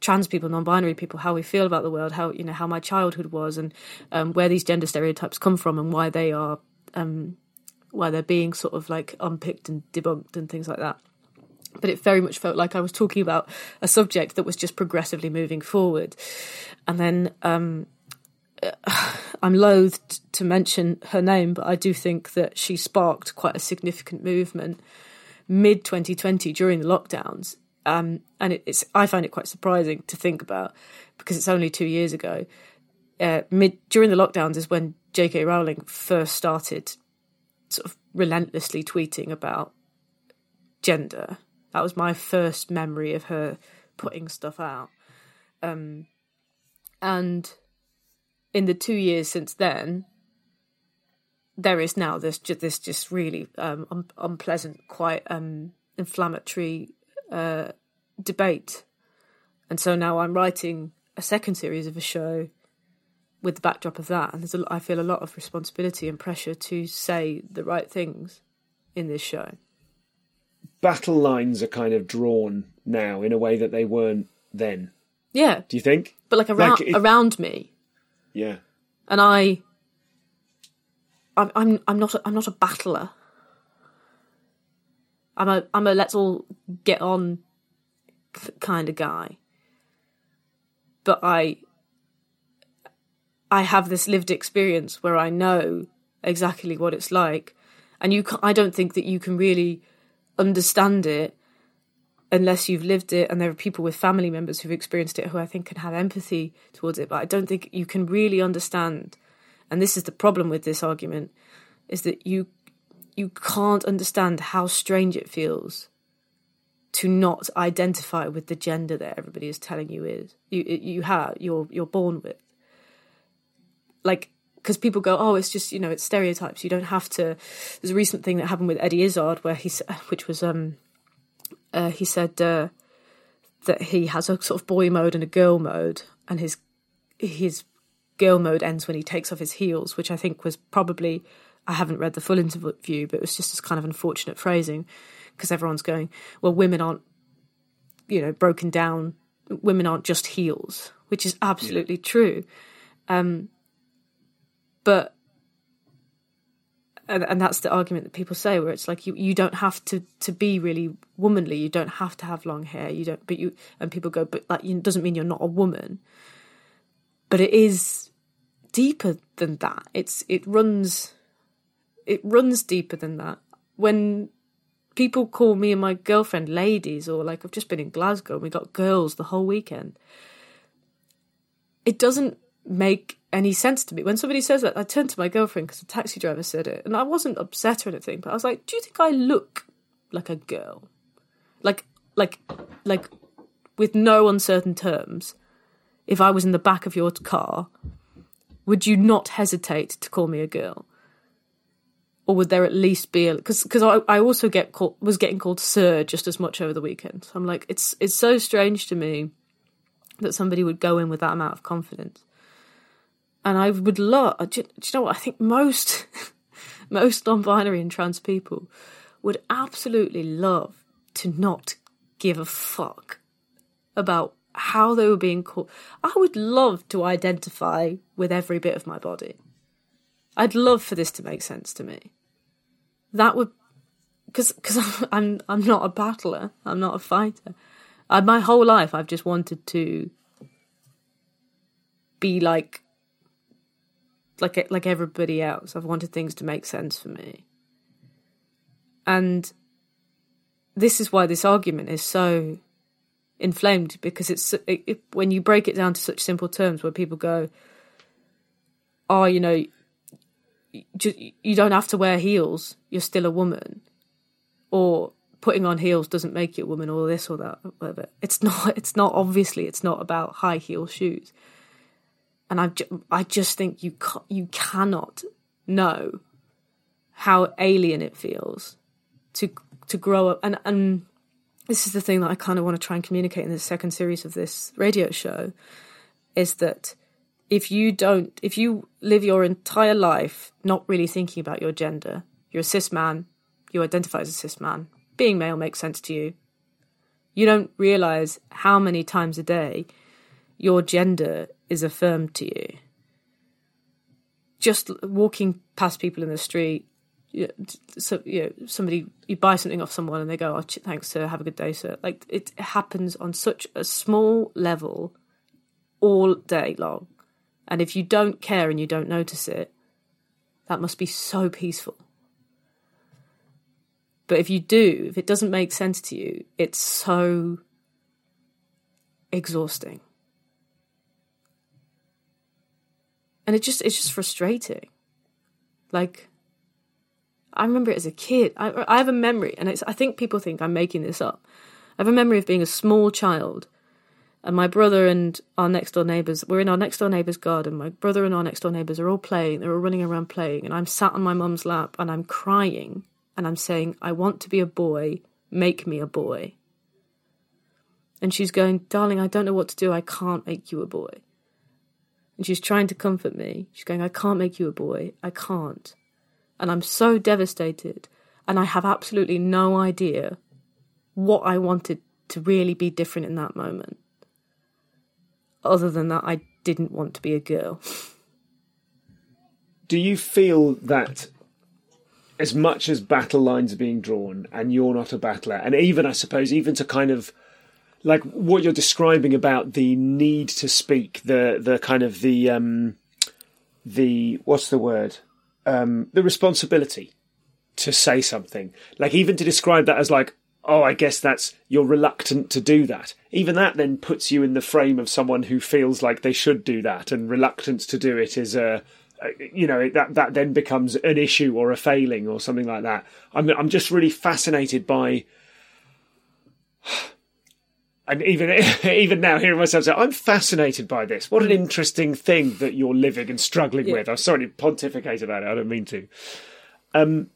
trans people, non-binary people, how we feel about the world, how you know how my childhood was, and um, where these gender stereotypes come from, and why they are um, why they're being sort of like unpicked and debunked and things like that. But it very much felt like I was talking about a subject that was just progressively moving forward, and then. Um, I'm loath to mention her name, but I do think that she sparked quite a significant movement mid 2020 during the lockdowns. Um, and it, it's I find it quite surprising to think about because it's only two years ago. Uh, mid during the lockdowns is when J.K. Rowling first started sort of relentlessly tweeting about gender. That was my first memory of her putting stuff out. Um, and in the two years since then, there is now this just, this just really um, un- unpleasant, quite um, inflammatory uh, debate, and so now I'm writing a second series of a show with the backdrop of that, and there's a, I feel a lot of responsibility and pressure to say the right things in this show. Battle lines are kind of drawn now in a way that they weren't then. Yeah. Do you think? But like around Like it- around me, Yeah. and I, I'm I'm I'm not a, I'm not a battler. I'm a I'm a let's all get on kind of guy. But I I have this lived experience where I know exactly what it's like, and you I don't think that you can really understand it unless you've lived it and there are people with family members who've experienced it who I think can have empathy towards it. But I don't think you can really understand and this is the problem with this argument is that you you can't understand how strange it feels to not identify with the gender that everybody is telling you is you you have you're you're born with. Like because people go oh it's just you know it's stereotypes. You don't have to there's a recent thing that happened with Eddie Izzard where he which was um uh, he said uh, that he has a sort of boy mode and a girl mode, and his his girl mode ends when he takes off his heels, which I think was probably I haven't read the full interview, but it was just this kind of unfortunate phrasing because everyone's going, well, women aren't you know broken down, women aren't just heels, which is absolutely true, um, but and, and that's the argument that people say where it's like you, you don't have to to be really womanly. You don't have to have long hair. You don't but you and people go but that doesn't mean you're not a woman. But it is deeper than that. It's it runs it runs deeper than that. When people call me and my girlfriend ladies or like I've just been in Glasgow and we got girls the whole weekend. It doesn't make any sense to me. When somebody says that, I turn to my girlfriend because the taxi driver said it, and I wasn't upset or anything, but I was like, "Do you think I look like a girl? Like, like, like, with no uncertain terms? If I was in the back of your car, would you not hesitate to call me a girl?" Or would there at least be a because because I, I also get was getting called sir just as much over the weekend. So I'm like it's it's so strange to me that somebody would go in with that amount of confidence and I would love. Do, do you know what? I think most most non-binary and trans people would absolutely love to not give a fuck about how they were being called. I would love to identify with every bit of my body. I'd love for this to make sense to me. That would because because I'm I'm not a battler. I'm not a fighter. I, my whole life, I've just wanted to be like like like everybody else. I've wanted things to make sense for me. And this is why this argument is so inflamed because it's it, it, when you break it down to such simple terms where people go oh you know you, you don't have to wear heels you're still a woman or putting on heels doesn't make you a woman or this or that whatever it's not it's not obviously it's not about high heel shoes and I, ju- I just think you ca- you cannot know how alien it feels to to grow up. And and this is the thing that I kind of want to try and communicate in the second series of this radio show is that if you don't if you live your entire life not really thinking about your gender you're a cis man you identify as a cis man being male makes sense to you. You don't realize how many times a day your gender is affirmed to you. Just walking past people in the street you know, so you know somebody you buy something off someone and they go oh thanks sir have a good day sir. Like it happens on such a small level all day long. And if you don't care and you don't notice it that must be so peaceful. But if you do if it doesn't make sense to you it's so exhausting and it just it's just frustrating like I remember it as a kid. I, I have a memory, and I think people think I'm making this up. I have a memory of being a small child, and my brother and our next door neighbours, we're in our next door neighbour's garden. My brother and our next door neighbours are all playing, they're all running around playing, and I'm sat on my mum's lap and I'm crying, and I'm saying, I want to be a boy, make me a boy. And she's going, Darling, I don't know what to do, I can't make you a boy. And she's trying to comfort me. She's going, I can't make you a boy, I can't and I'm so devastated, and I have absolutely no idea what I wanted to really be different in that moment. Other than that, I didn't want to be a girl. Do you feel that as much as battle lines are being drawn and you're not a battler, and even, I suppose, even to kind of like what you're describing about the need to speak, the the kind of the um the what's the word? um, the responsibility to say something. Like even to describe that as like, oh, I guess that's you're reluctant to do that. Even that then puts you in the frame of someone who feels like they should do that, and reluctance to do it is a, you know, that that then becomes an issue or a failing or something like that. I'm I'm just really fascinated by. And even even now, hearing myself say, "I'm fascinated by this. What an interesting thing that you're living and struggling Yeah. with." I'm sorry to pontificate about it. I don't mean to. Um,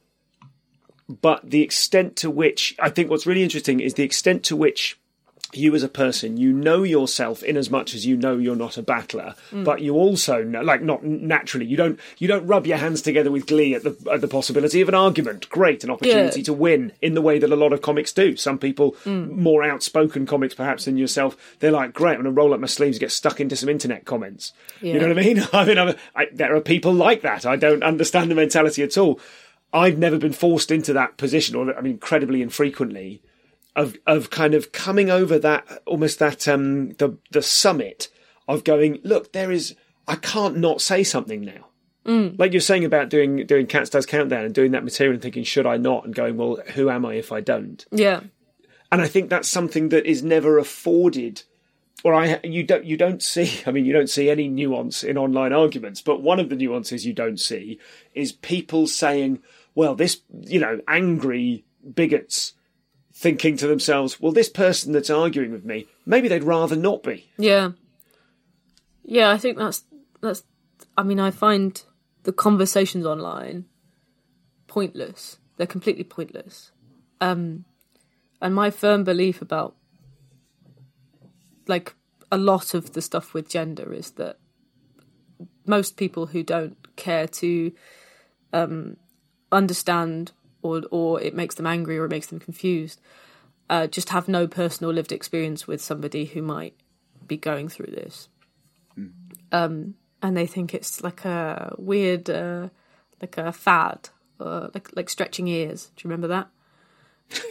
but the extent to which I think what's really interesting is the extent to which you as a person you know yourself in as much as you know you're not a battler mm. but you also know like not naturally you don't you don't rub your hands together with glee at the at the possibility of an argument. Great an opportunity Yeah. to win in the way that a lot of comics do. Some people mm. more outspoken comics perhaps than yourself they're like great i'm going to roll up my sleeves and get stuck into some internet comments. You know what i mean? I mean I'm, I, there are people like that. I don't understand the mentality at all. I've never been forced into that position, or I mean, incredibly infrequently, of of kind of coming over that almost that um the the summit of going, look, there is I can't not say something now. Like you're saying about doing doing Cats Does Countdown and doing that material and thinking, should I not? And going, well, who am I if I don't? Yeah. and I think that's something that is never afforded, or I you don't you don't see. I mean, you don't see any nuance in online arguments, but one of the nuances you don't see is people saying, "Well, this you know angry bigots." Thinking to themselves, well, this person that's arguing with me, maybe they'd rather not be. Yeah. Yeah, I think that's that's I mean, I find the conversations online pointless. They're completely pointless. Um and my firm belief about like a lot of the stuff with gender is that most people who don't care to um understand or or it makes them angry or it makes them confused uh, just have no personal lived experience with somebody who might be going through this. Um, and they think it's like a weird, uh, like a fad, uh, like like stretching ears. Do you remember that?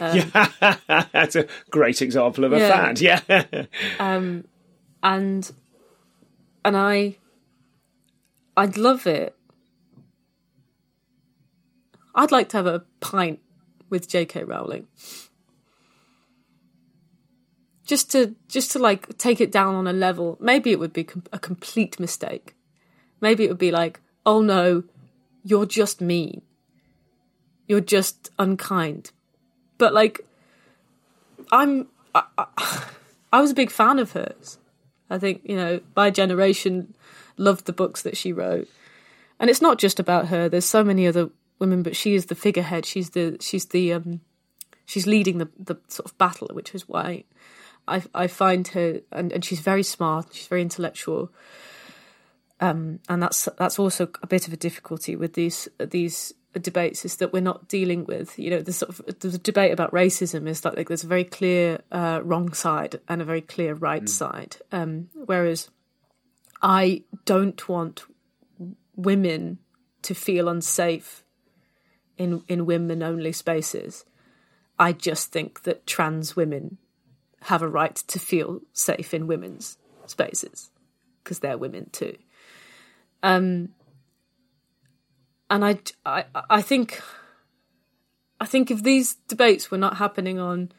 yeah, that's a great example of a Yeah. fad. Yeah, and and I I'd love it. I'd like to have a pint with J.K. Rowling. Just to just to like take it down on a level. Maybe it would be com- a complete mistake. Maybe it would be like, "Oh no, you're just mean. You're just unkind." But like I'm I, I, I was a big fan of hers I think you know my generation loved the books that she wrote, and it's not just about her. There's so many other women, but she is the figurehead. She's the she's the um, she's leading the the sort of battle, which is why I I find her and, and she's very smart. She's very intellectual. Um, and that's that's also a bit of a difficulty with these these debates is that we're not dealing with you know the sort of the debate about racism is that like, there's a very clear uh, wrong side and a very clear right mm. side um, whereas I don't want women to feel unsafe in in women only spaces I just think that trans women have a right to feel safe in women's spaces because they're women too. Um and I, I, I think, I think if these debates were not happening on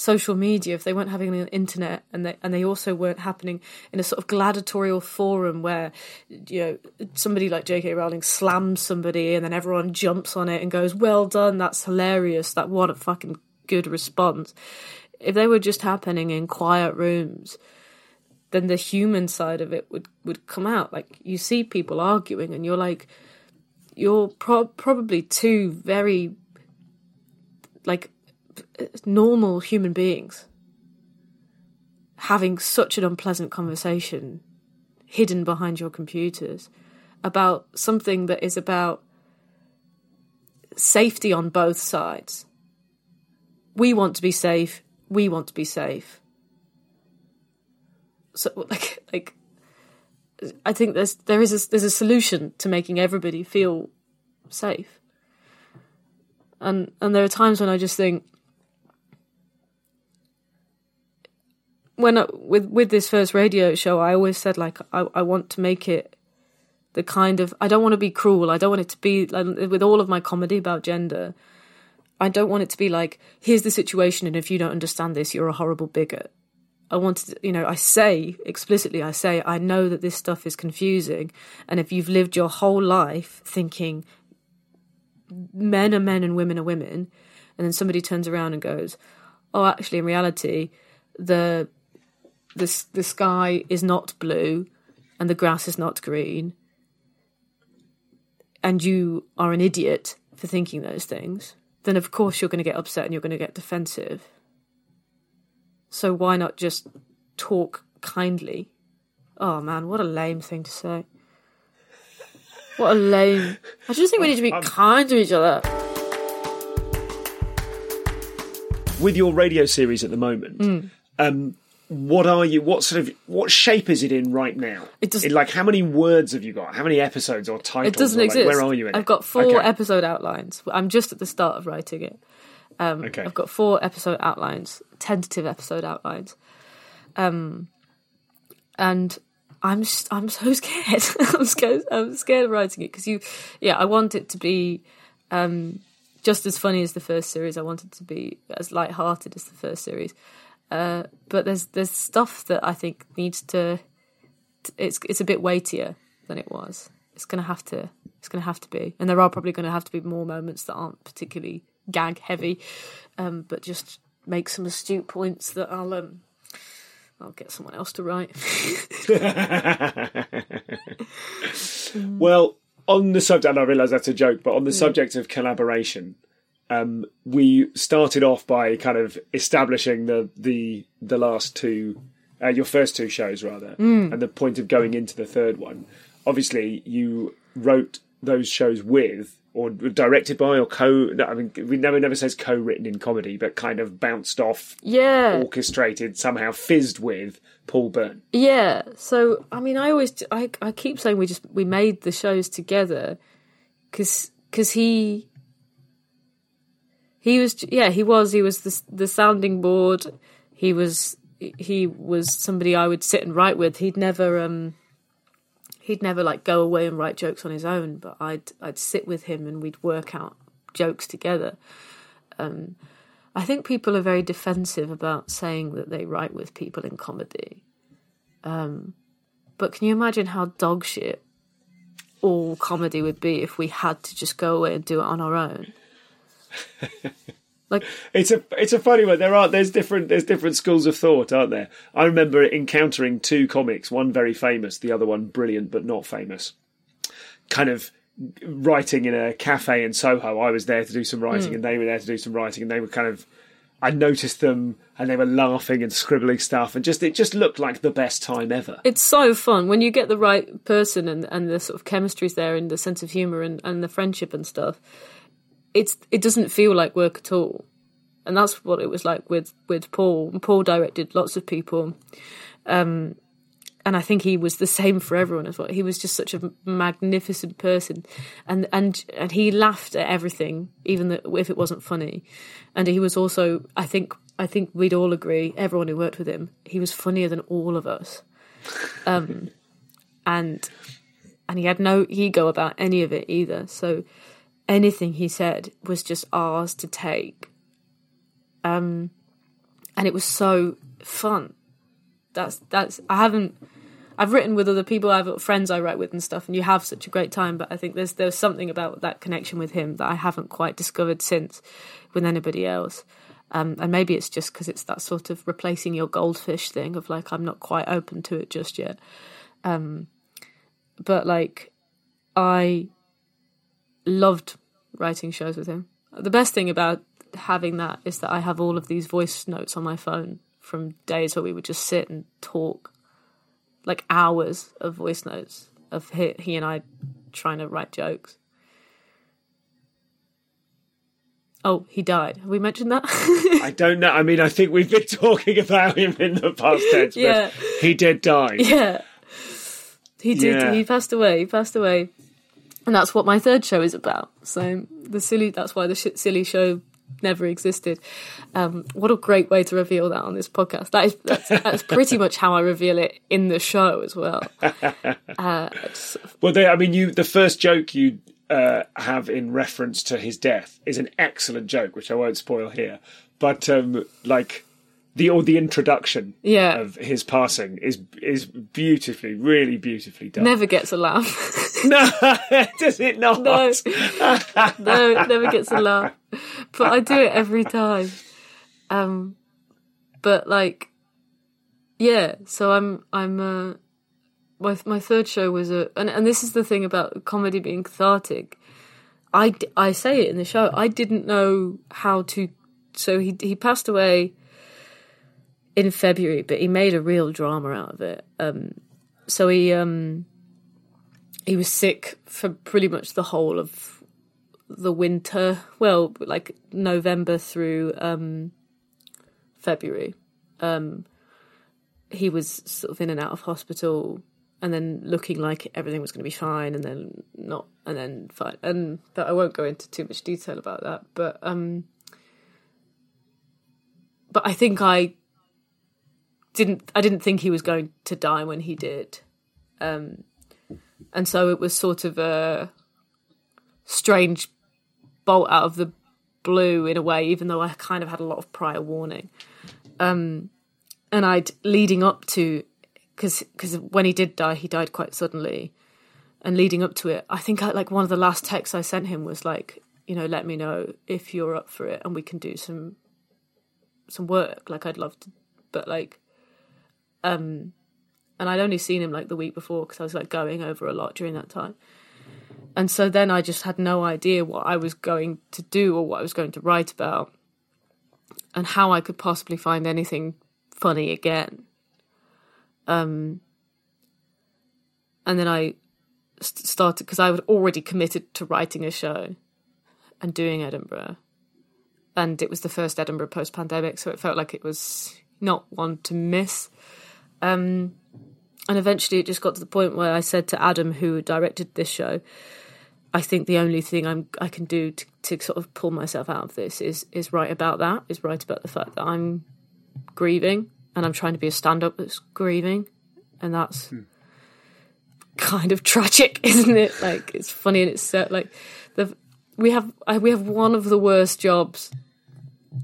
social media, if they weren't having an internet, and they and they also weren't happening in a sort of gladiatorial forum where you know somebody like J.K. Rowling slams somebody and then everyone jumps on it and goes, "Well done, that's hilarious, that what a fucking good response." If they were just happening in quiet rooms, then the human side of it would would come out. Like you see people arguing, and you're like you're pro- probably two very like normal human beings having such an unpleasant conversation hidden behind your computers about something that is about safety on both sides. We want to be safe, we want to be safe. So like like I think there's there is a, there's a solution to making everybody feel safe. And and there are times when I just think when I, with with this first radio show, I always said like I I want to make it the kind of I don't want to be cruel. I don't want it to be like, with all of my comedy about gender. I don't want it to be like here's the situation, and if you don't understand this, you're a horrible bigot. I wanted, you know, I say explicitly, I say, I know that this stuff is confusing. And if you've lived your whole life thinking men are men and women are women, and then somebody turns around and goes, oh, actually, in reality, the, the, the sky is not blue and the grass is not green, and you are an idiot for thinking those things, then of course you're going to get upset and you're going to get defensive. So why not just talk kindly? Oh man, what a lame thing to say. What a lame. I just think we need to be kind to each other. With your radio series at the moment, mm. um, what are you? What sort of what shape is it in right now? It does. like how many words have you got? How many episodes or titles? It doesn't exist. where are you in I've it? got four okay. episode outlines. I'm just at the start of writing it. Um, okay. I've got four episode outlines, tentative episode outlines, um, and I'm I'm so scared. I'm scared. I'm scared of writing it because you, yeah, I want it to be um, just as funny as the first series. I want it to be as light-hearted as the first series. Uh, but there's there's stuff that I think needs to. It's it's a bit weightier than it was. It's gonna have to. It's gonna have to be, and there are probably going to have to be more moments that aren't particularly gag heavy, um, but just make some astute points that I'll um, I'll get someone else to write. well, on the subject, and I realise that's a joke, but on the mm. subject of collaboration, um, we started off by kind of establishing the the the last two, uh, your first two shows rather, mm. and the point of going into the third one. Obviously, you wrote those shows with or directed by or co I mean we never never says co-written in comedy but kind of bounced off yeah orchestrated somehow fizzed with Paul Byrne yeah so I mean I always I, I keep saying we just we made the shows together cuz cuz he he was yeah he was he was the the sounding board he was he was somebody I would sit and write with he'd never um he'd never like go away and write jokes on his own, but I'd I'd sit with him and we'd work out jokes together. Um, I think people are very defensive about saying that they write with people in comedy. Um, but can you imagine how dog shit all comedy would be if we had to just go away and do it on our own? Like It's a it's a funny one. There are there's different there's different schools of thought, aren't there? I remember encountering two comics, one very famous, the other one brilliant but not famous. Kind of writing in a cafe in Soho. I was there to do some writing, hmm. and they were there to do some writing, and they were kind of. I noticed them, and they were laughing and scribbling stuff, and just it just looked like the best time ever. it's so fun when you get the right person and and the sort of chemistry's there and the sense of humor and and the friendship and stuff. It's it doesn't feel like work at all, and that's what it was like with with Paul. Paul directed lots of people, um, and I think he was the same for everyone as well. He was just such a magnificent person, and and and he laughed at everything, even if it wasn't funny. And he was also, I think, I think we'd all agree, everyone who worked with him, he was funnier than all of us. Um, and and he had no ego about any of it either. So anything he said was just ours to take. Um, and it was so fun. That's that's I haven't I've written with other people, I've got friends I write with and stuff, and you have such a great time. But I think there's there's something about that connection with him that I haven't quite discovered since with anybody else. Um, and maybe it's just because it's that sort of replacing your goldfish thing of like I'm not quite open to it just yet. Um, but like I loved writing shows with him. The best thing about having that is that I have all of these voice notes on my phone from days where we would just sit and talk, like hours of voice notes of he, he and I trying to write jokes. Oh, he died. Have we mentioned that? I don't know. I mean, I think we've been talking about him in the past tense, but Yeah. he did die. yeah. He did. Yeah. He passed away. He passed away. And that's what my third show is about. So the silly, that's why the sh- silly show never existed. Um, what a great way to reveal that on this podcast. That is, that's, that's pretty much how I reveal it in the show as well. Uh, Well, they, I mean, you the first joke you uh, have in reference to his death is an excellent joke, which I won't spoil here. But um, like the or the introduction Yeah. of his passing is is beautifully, really beautifully done. never gets a laugh. no, does it not? no, no, it never gets a laugh. But I do it every time. Um, but like, yeah. So I'm, I'm. Uh, my my third show was a, and and this is the thing about comedy being cathartic. I I say it in the show. I didn't know how to. So he he passed away in February, but he made a real drama out of it. Um, so he um he was sick for pretty much the whole of the winter. Well, like November through um, February. Um, he was sort of in and out of hospital, and then looking like everything was going to be fine, and then not, and then fine. And but I won't go into too much detail about that. But um, but I think I didn't. I didn't think he was going to die when he did. Um, and so it was sort of a strange bolt out of the blue in a way, even though I kind of had a lot of prior warning. Um, and I'd leading up to because because when he did die, he died quite suddenly, and leading up to it, I think I, like one of the last texts I sent him was like, you know, let me know if you're up for it, and we can do some some work. Like I'd love to, but like, um, and I'd only seen him like the week before because I was like going over a lot during that time. And so then I just had no idea what I was going to do or what I was going to write about and how I could possibly find anything funny again. Um, and then I st- started because I was already committed to writing a show and doing Edinburgh. And it was the first Edinburgh post pandemic, so it felt like it was not one to miss. Um, and eventually it just got to the point where I said to Adam, who directed this show, I think the only thing I'm I can do to, to sort of pull myself out of this is is write about that, is write about the fact that I'm grieving and I'm trying to be a stand up that's grieving. And that's kind of tragic, isn't it? Like it's funny and it's so, like the we have we have one of the worst jobs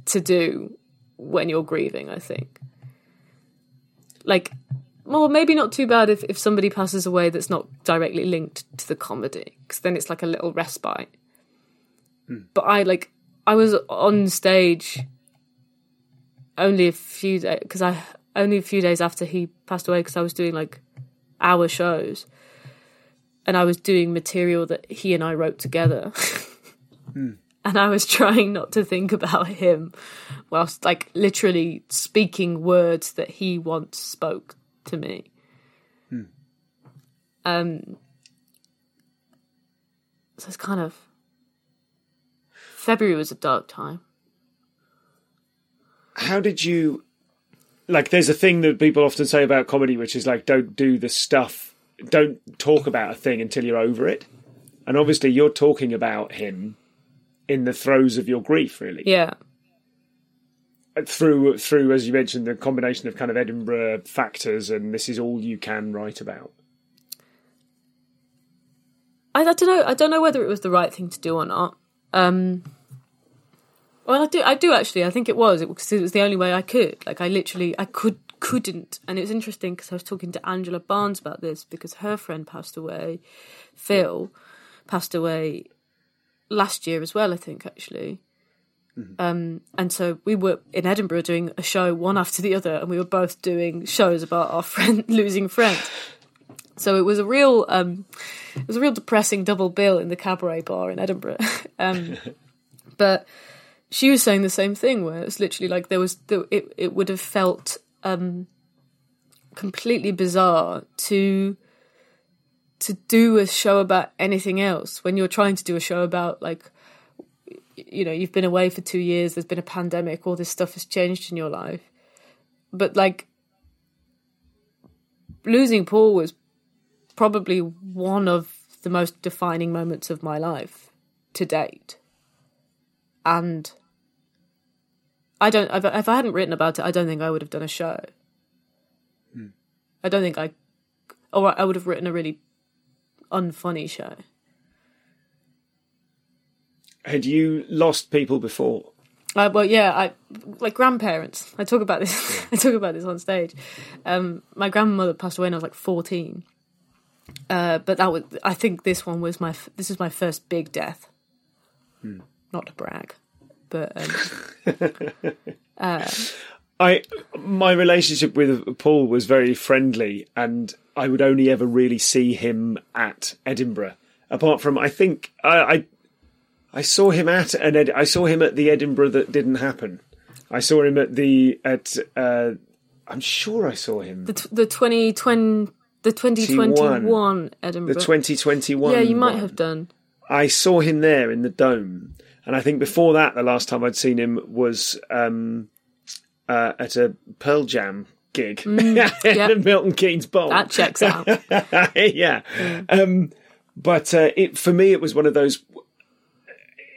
to do when you're grieving, I think. Like well, maybe not too bad if, if somebody passes away that's not directly linked to the comedy, because then it's like a little respite. Hmm. But I like, I was on stage only a few days because I only a few days after he passed away because I was doing like hour shows and I was doing material that he and I wrote together. Hmm. And I was trying not to think about him whilst like literally speaking words that he once spoke to me. Um so it's kind of February was a dark time. How did you like? There's a thing that people often say about comedy, which is like, don't do the stuff, don't talk about a thing until you're over it. And obviously, you're talking about him in the throes of your grief, really. Yeah. Through, through, as you mentioned, the combination of kind of Edinburgh factors, and this is all you can write about. I, I don't know. I don't know whether it was the right thing to do or not. Um, well, I do. I do actually. I think it was because it, was the only way I could. Like, I literally, I could, couldn't. And it was interesting because I was talking to Angela Barnes about this because her friend passed away. Phil passed away last year as well. I think actually. Um, and so we were in Edinburgh doing a show one after the other, and we were both doing shows about our friend losing friends. So it was a real, um, it was a real depressing double bill in the cabaret bar in Edinburgh. um, but she was saying the same thing, where it's literally like there was, there, it it would have felt um, completely bizarre to to do a show about anything else when you're trying to do a show about like you know you've been away for two years there's been a pandemic all this stuff has changed in your life. But like losing paul was probably one of the most defining moments of my life to date. And i don't if I- hadn't written about it i don't think i would have done a show. Hmm. I don't think i or i would have written a really unfunny show Had you lost people before? Uh, well, yeah, I like grandparents. I talk about this. I talk about this on stage. Um, my grandmother passed away when I was like fourteen. Uh, but that was. I think this one was my. This is my first big death. Not to brag, but um, I my relationship with Paul was very friendly, and I would only ever really see him at Edinburgh. Apart from, I think I I, I saw him at an Ed, I saw him at the Edinburgh that didn't happen. I saw him at the at. Uh, I'm sure I saw him the t- the twenty twenty the twenty twenty one Edinburgh. the 2021. yeah, you might one. have done. I saw him there in the dome, and I think before that, the last time I'd seen him was um, uh, at a Pearl Jam gig yep. at Milton Keynes Bowl. That checks out. yeah, um, but uh, it for me, it was one of those.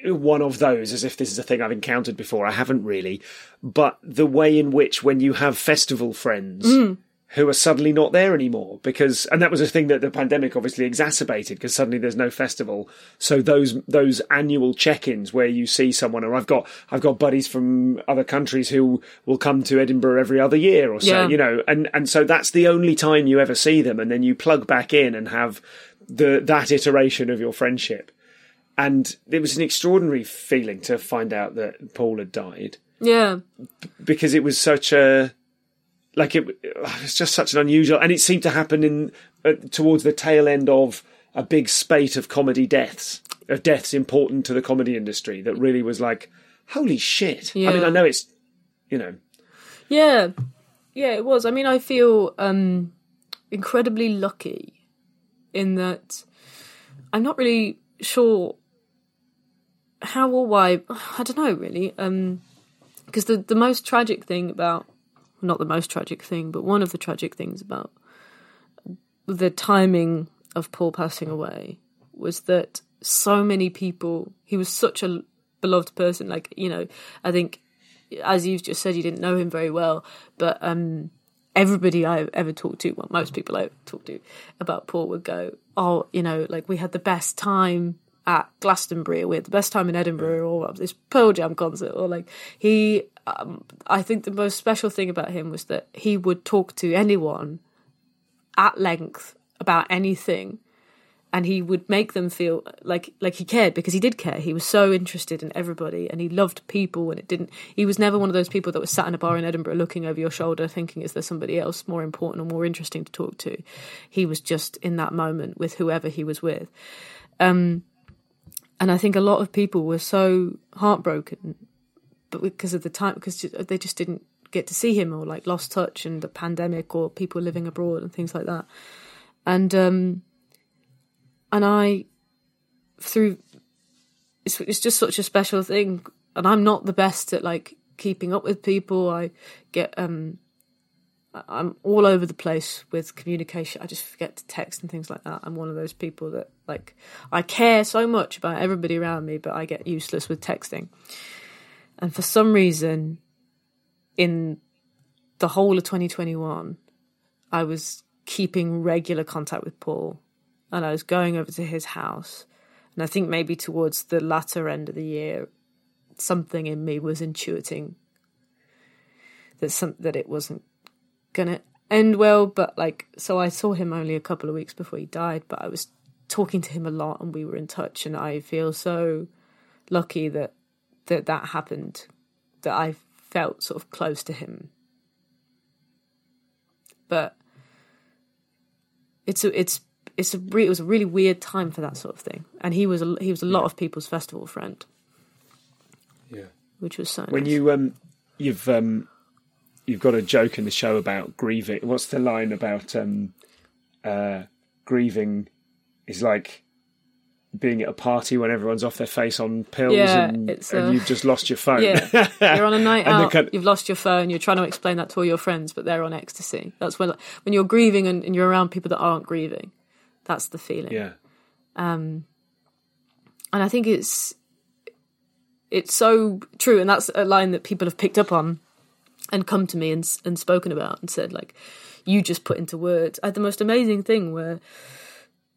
One of those, as if this is a thing I've encountered before. I haven't really, but the way in which when you have festival friends who are suddenly not there anymore because and that was a thing that the pandemic obviously exacerbated because suddenly there's no festival. So those those annual check-ins where you see someone or I've got I've got buddies from other countries who will come to Edinburgh every other year or so Yeah. you know and and so that's the only time you ever see them and then you plug back in and have the that iteration of your friendship. And it was an extraordinary feeling to find out that Paul had died. Yeah, because it was such a like it it's just such an unusual and it seemed to happen in uh, towards the tail end of a big spate of comedy deaths of deaths important to the comedy industry that really was like holy shit i mean i know it's you know Yeah, yeah, it was. I mean, I feel um, incredibly lucky in that I'm not really sure how or why. I don't know really, because the the most tragic thing about not the most tragic thing, but one of the tragic things about the timing of Paul passing away was that so many people. He was such a beloved person. Like you know, I think as you've just said, you didn't know him very well, but um, everybody I've ever talked to, well, most people I've talked to about Paul would go, "Oh, you know, like we had the best time at Glastonbury, had the best time in Edinburgh, or this Pearl Jam concert, or like he." Um, I think the most special thing about him was that he would talk to anyone at length about anything and he would make them feel like like he cared because he did care. He was so interested in everybody and he loved people and it didn't he was never one of those people that was sat in a bar in Edinburgh looking over your shoulder thinking is there somebody else more important or more interesting to talk to. He was just in that moment with whoever he was with. Um and I think a lot of people were so heartbroken but because of the time because they just didn't get to see him or like lost touch and the pandemic or people living abroad and things like that. And um and I through it's it's just such a special thing and I'm not the best at like keeping up with people. I get um I'm all over the place with communication. I just forget to text and things like that. I'm one of those people that like I care so much about everybody around me, but I get useless with texting. And for some reason in the whole of 2021, I was keeping regular contact with Paul and I was going over to his house. And I think maybe towards the latter end of the year, something in me was intuiting that some that it wasn't gonna end well. But like, so I saw him only a couple of weeks before he died, but I was talking to him a lot, and we were in touch. And I feel so lucky that that that happened, that I felt sort of close to him. But it's a, it's it's a re- it was a really weird time for that sort of thing, and he was a, he was a lot yeah. of people's festival friend. Yeah, which was so. When nice. you um, you've um, you've got a joke in the show about grieving. What's the line about um, uh, grieving? Is like being at a party when everyone's off their face on pills yeah, and, and uh, you've just lost your phone. Yeah, you're on a night out. Kind of, you've lost your phone. You're trying to explain that to all your friends, but they're on ecstasy. That's when when you're grieving and, and you're around people that aren't grieving. That's the feeling. Yeah. Um, and I think it's it's so true, and that's a line that people have picked up on and come to me and and spoken about and said like, you just put into words. I had the most amazing thing where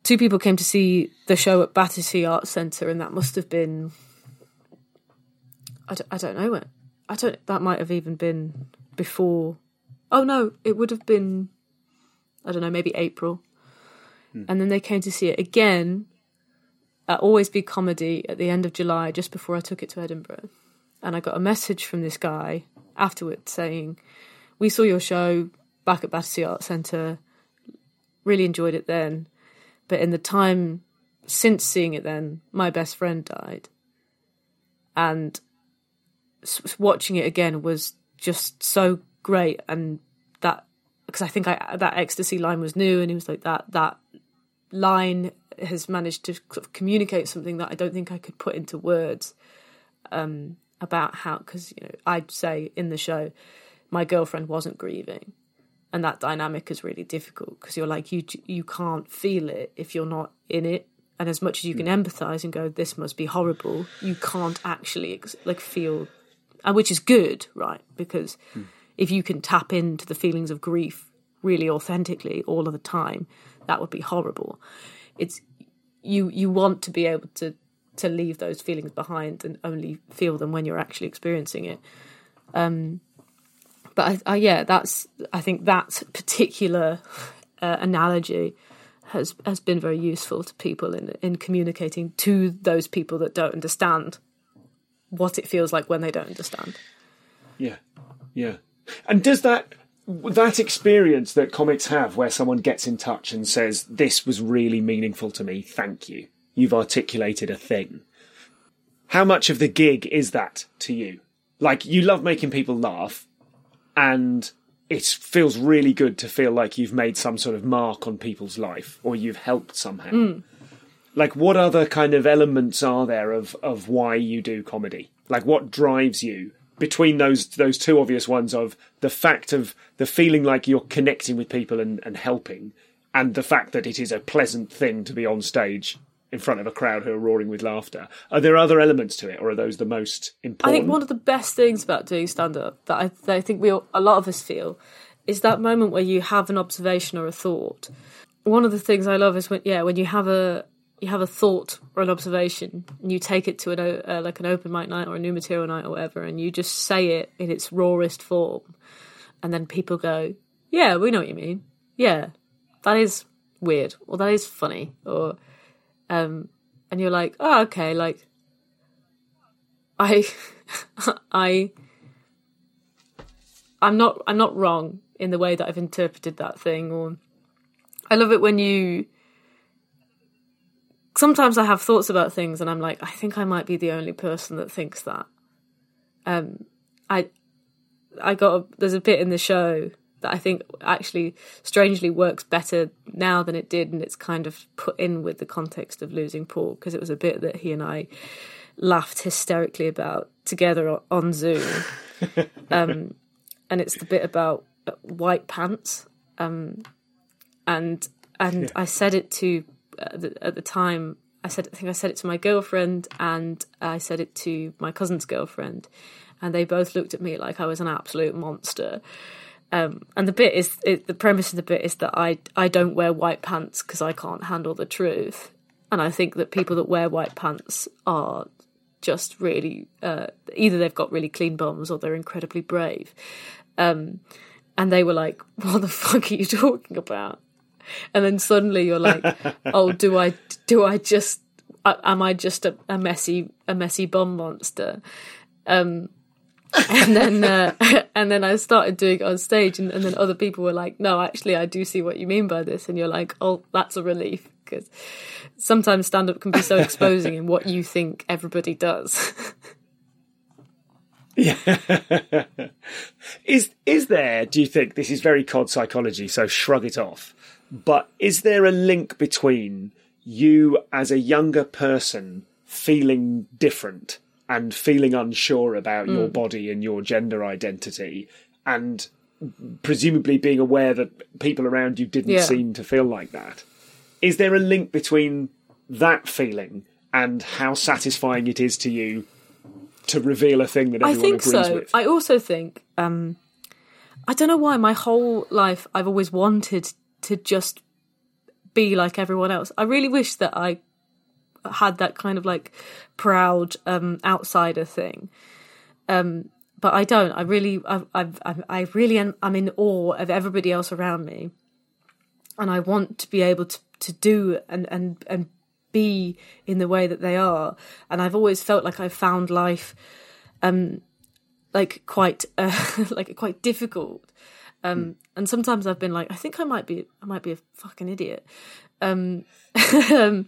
two people came to see the show at Battersea Arts Centre, and that must have been I don't, I don't know when. I don't. That might have even been before. Oh no, it would have been. I don't know, maybe April. Hmm. And then they came to see it again at Always Be Comedy at the end of July, just before I took it to Edinburgh. And I got a message from this guy afterwards saying, We saw your show back at Battersea Arts Centre, really enjoyed it then. But in the time since seeing it then, my best friend died. And watching it again was just so great and that because I think I, that ecstasy line was new and he was like that that line has managed to communicate something that I don't think I could put into words um, about how because you know I'd say in the show my girlfriend wasn't grieving and that dynamic is really difficult because you're like you you can't feel it if you're not in it and as much as you can mm. empathize and go this must be horrible you can't actually like feel and which is good right because mm. if you can tap into the feelings of grief really authentically all of the time that would be horrible. It's you you want to be able to to leave those feelings behind and only feel them when you're actually experiencing it. Um, but I, I, yeah, that's I think that particular uh, analogy has has been very useful to people in in communicating to those people that don't understand what it feels like when they don't understand. Yeah, yeah. And does that that experience that comics have where someone gets in touch and says, This was really meaningful to me, thank you. You've articulated a thing. How much of the gig is that to you? Like, you love making people laugh, and it feels really good to feel like you've made some sort of mark on people's life or you've helped somehow. Mm. Like, what other kind of elements are there of, of why you do comedy? Like, what drives you between those those two obvious ones of the fact of the feeling like you're connecting with people and, and helping, and the fact that it is a pleasant thing to be on stage in front of a crowd who are roaring with laughter. Are there other elements to it, or are those the most important? I think one of the best things about doing stand up that I, that I think we all, a lot of us feel is that moment where you have an observation or a thought. One of the things I love is when yeah when you have a you have a thought or an observation and you take it to an uh, like an open mic night or a new material night or whatever and you just say it in its rawest form and then people go yeah we know what you mean yeah that is weird or that is funny or um, and you're like, oh, okay, like I, I, I'm not, I'm not wrong in the way that I've interpreted that thing. Or I love it when you. Sometimes I have thoughts about things, and I'm like, I think I might be the only person that thinks that. Um, I, I got a, there's a bit in the show that I think actually strangely works better now than it did, and it's kind of put in with the context of losing Paul because it was a bit that he and I laughed hysterically about together on Zoom, um, and it's the bit about uh, white pants, um, and and yeah. I said it to uh, the, at the time. I said I think I said it to my girlfriend, and I said it to my cousin's girlfriend, and they both looked at me like I was an absolute monster. Um, and the bit is it, the premise of the bit is that I I don't wear white pants because I can't handle the truth, and I think that people that wear white pants are just really uh, either they've got really clean bums or they're incredibly brave. Um, and they were like, "What the fuck are you talking about?" And then suddenly you're like, "Oh, do I do I just am I just a, a messy a messy bum monster?" Um, and then uh, and then I started doing it on stage, and, and, then other people were like, "No, actually, I do see what you mean by this," and you're like, "Oh, that's a relief," because sometimes stand up can be so exposing in what you think everybody does. yeah, is is there? Do you think this is very cod psychology? So shrug it off. But is there a link between you as a younger person feeling different? And feeling unsure about mm. your body and your gender identity and presumably being aware that people around you didn't yeah. seem to feel like that. Is there a link between that feeling and how satisfying it is to you to reveal a thing that everyone I think agrees so. with? I also think um, I don't know why my whole life I've always wanted to just be like everyone else. I really wish that I had that kind of like proud um, outsider thing. Um, but I don't. I really, I, I, I really am. I'm in awe of everybody else around me, and I want to be able to to do and and and be in the way that they are. And I've always felt like I've found life, um, like quite uh, like quite difficult. Um, mm. and sometimes I've been like, I think I might be, I might be a fucking idiot. Um, um,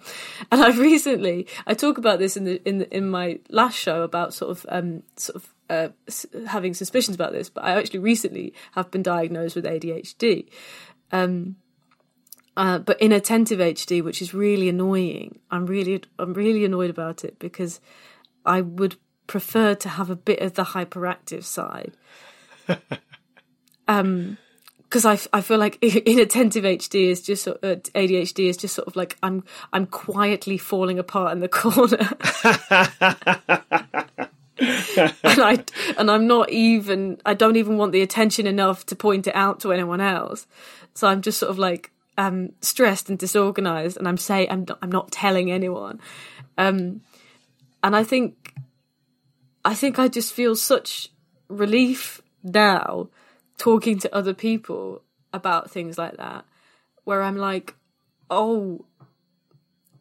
and I recently I talk about this in the in the, in my last show about sort of um, sort of uh, having suspicions about this, but I actually recently have been diagnosed with ADHD. Um, uh, but inattentive HD, which is really annoying. I'm really, I'm really annoyed about it because I would prefer to have a bit of the hyperactive side. um, because I, I feel like inattentive HD is just uh, ADHD is just sort of like I'm I'm quietly falling apart in the corner. and I and I'm not even I don't even want the attention enough to point it out to anyone else. So I'm just sort of like um stressed and disorganized and I'm saying I'm not, I'm not telling anyone. Um and I think I think I just feel such relief now talking to other people about things like that where I'm like, oh,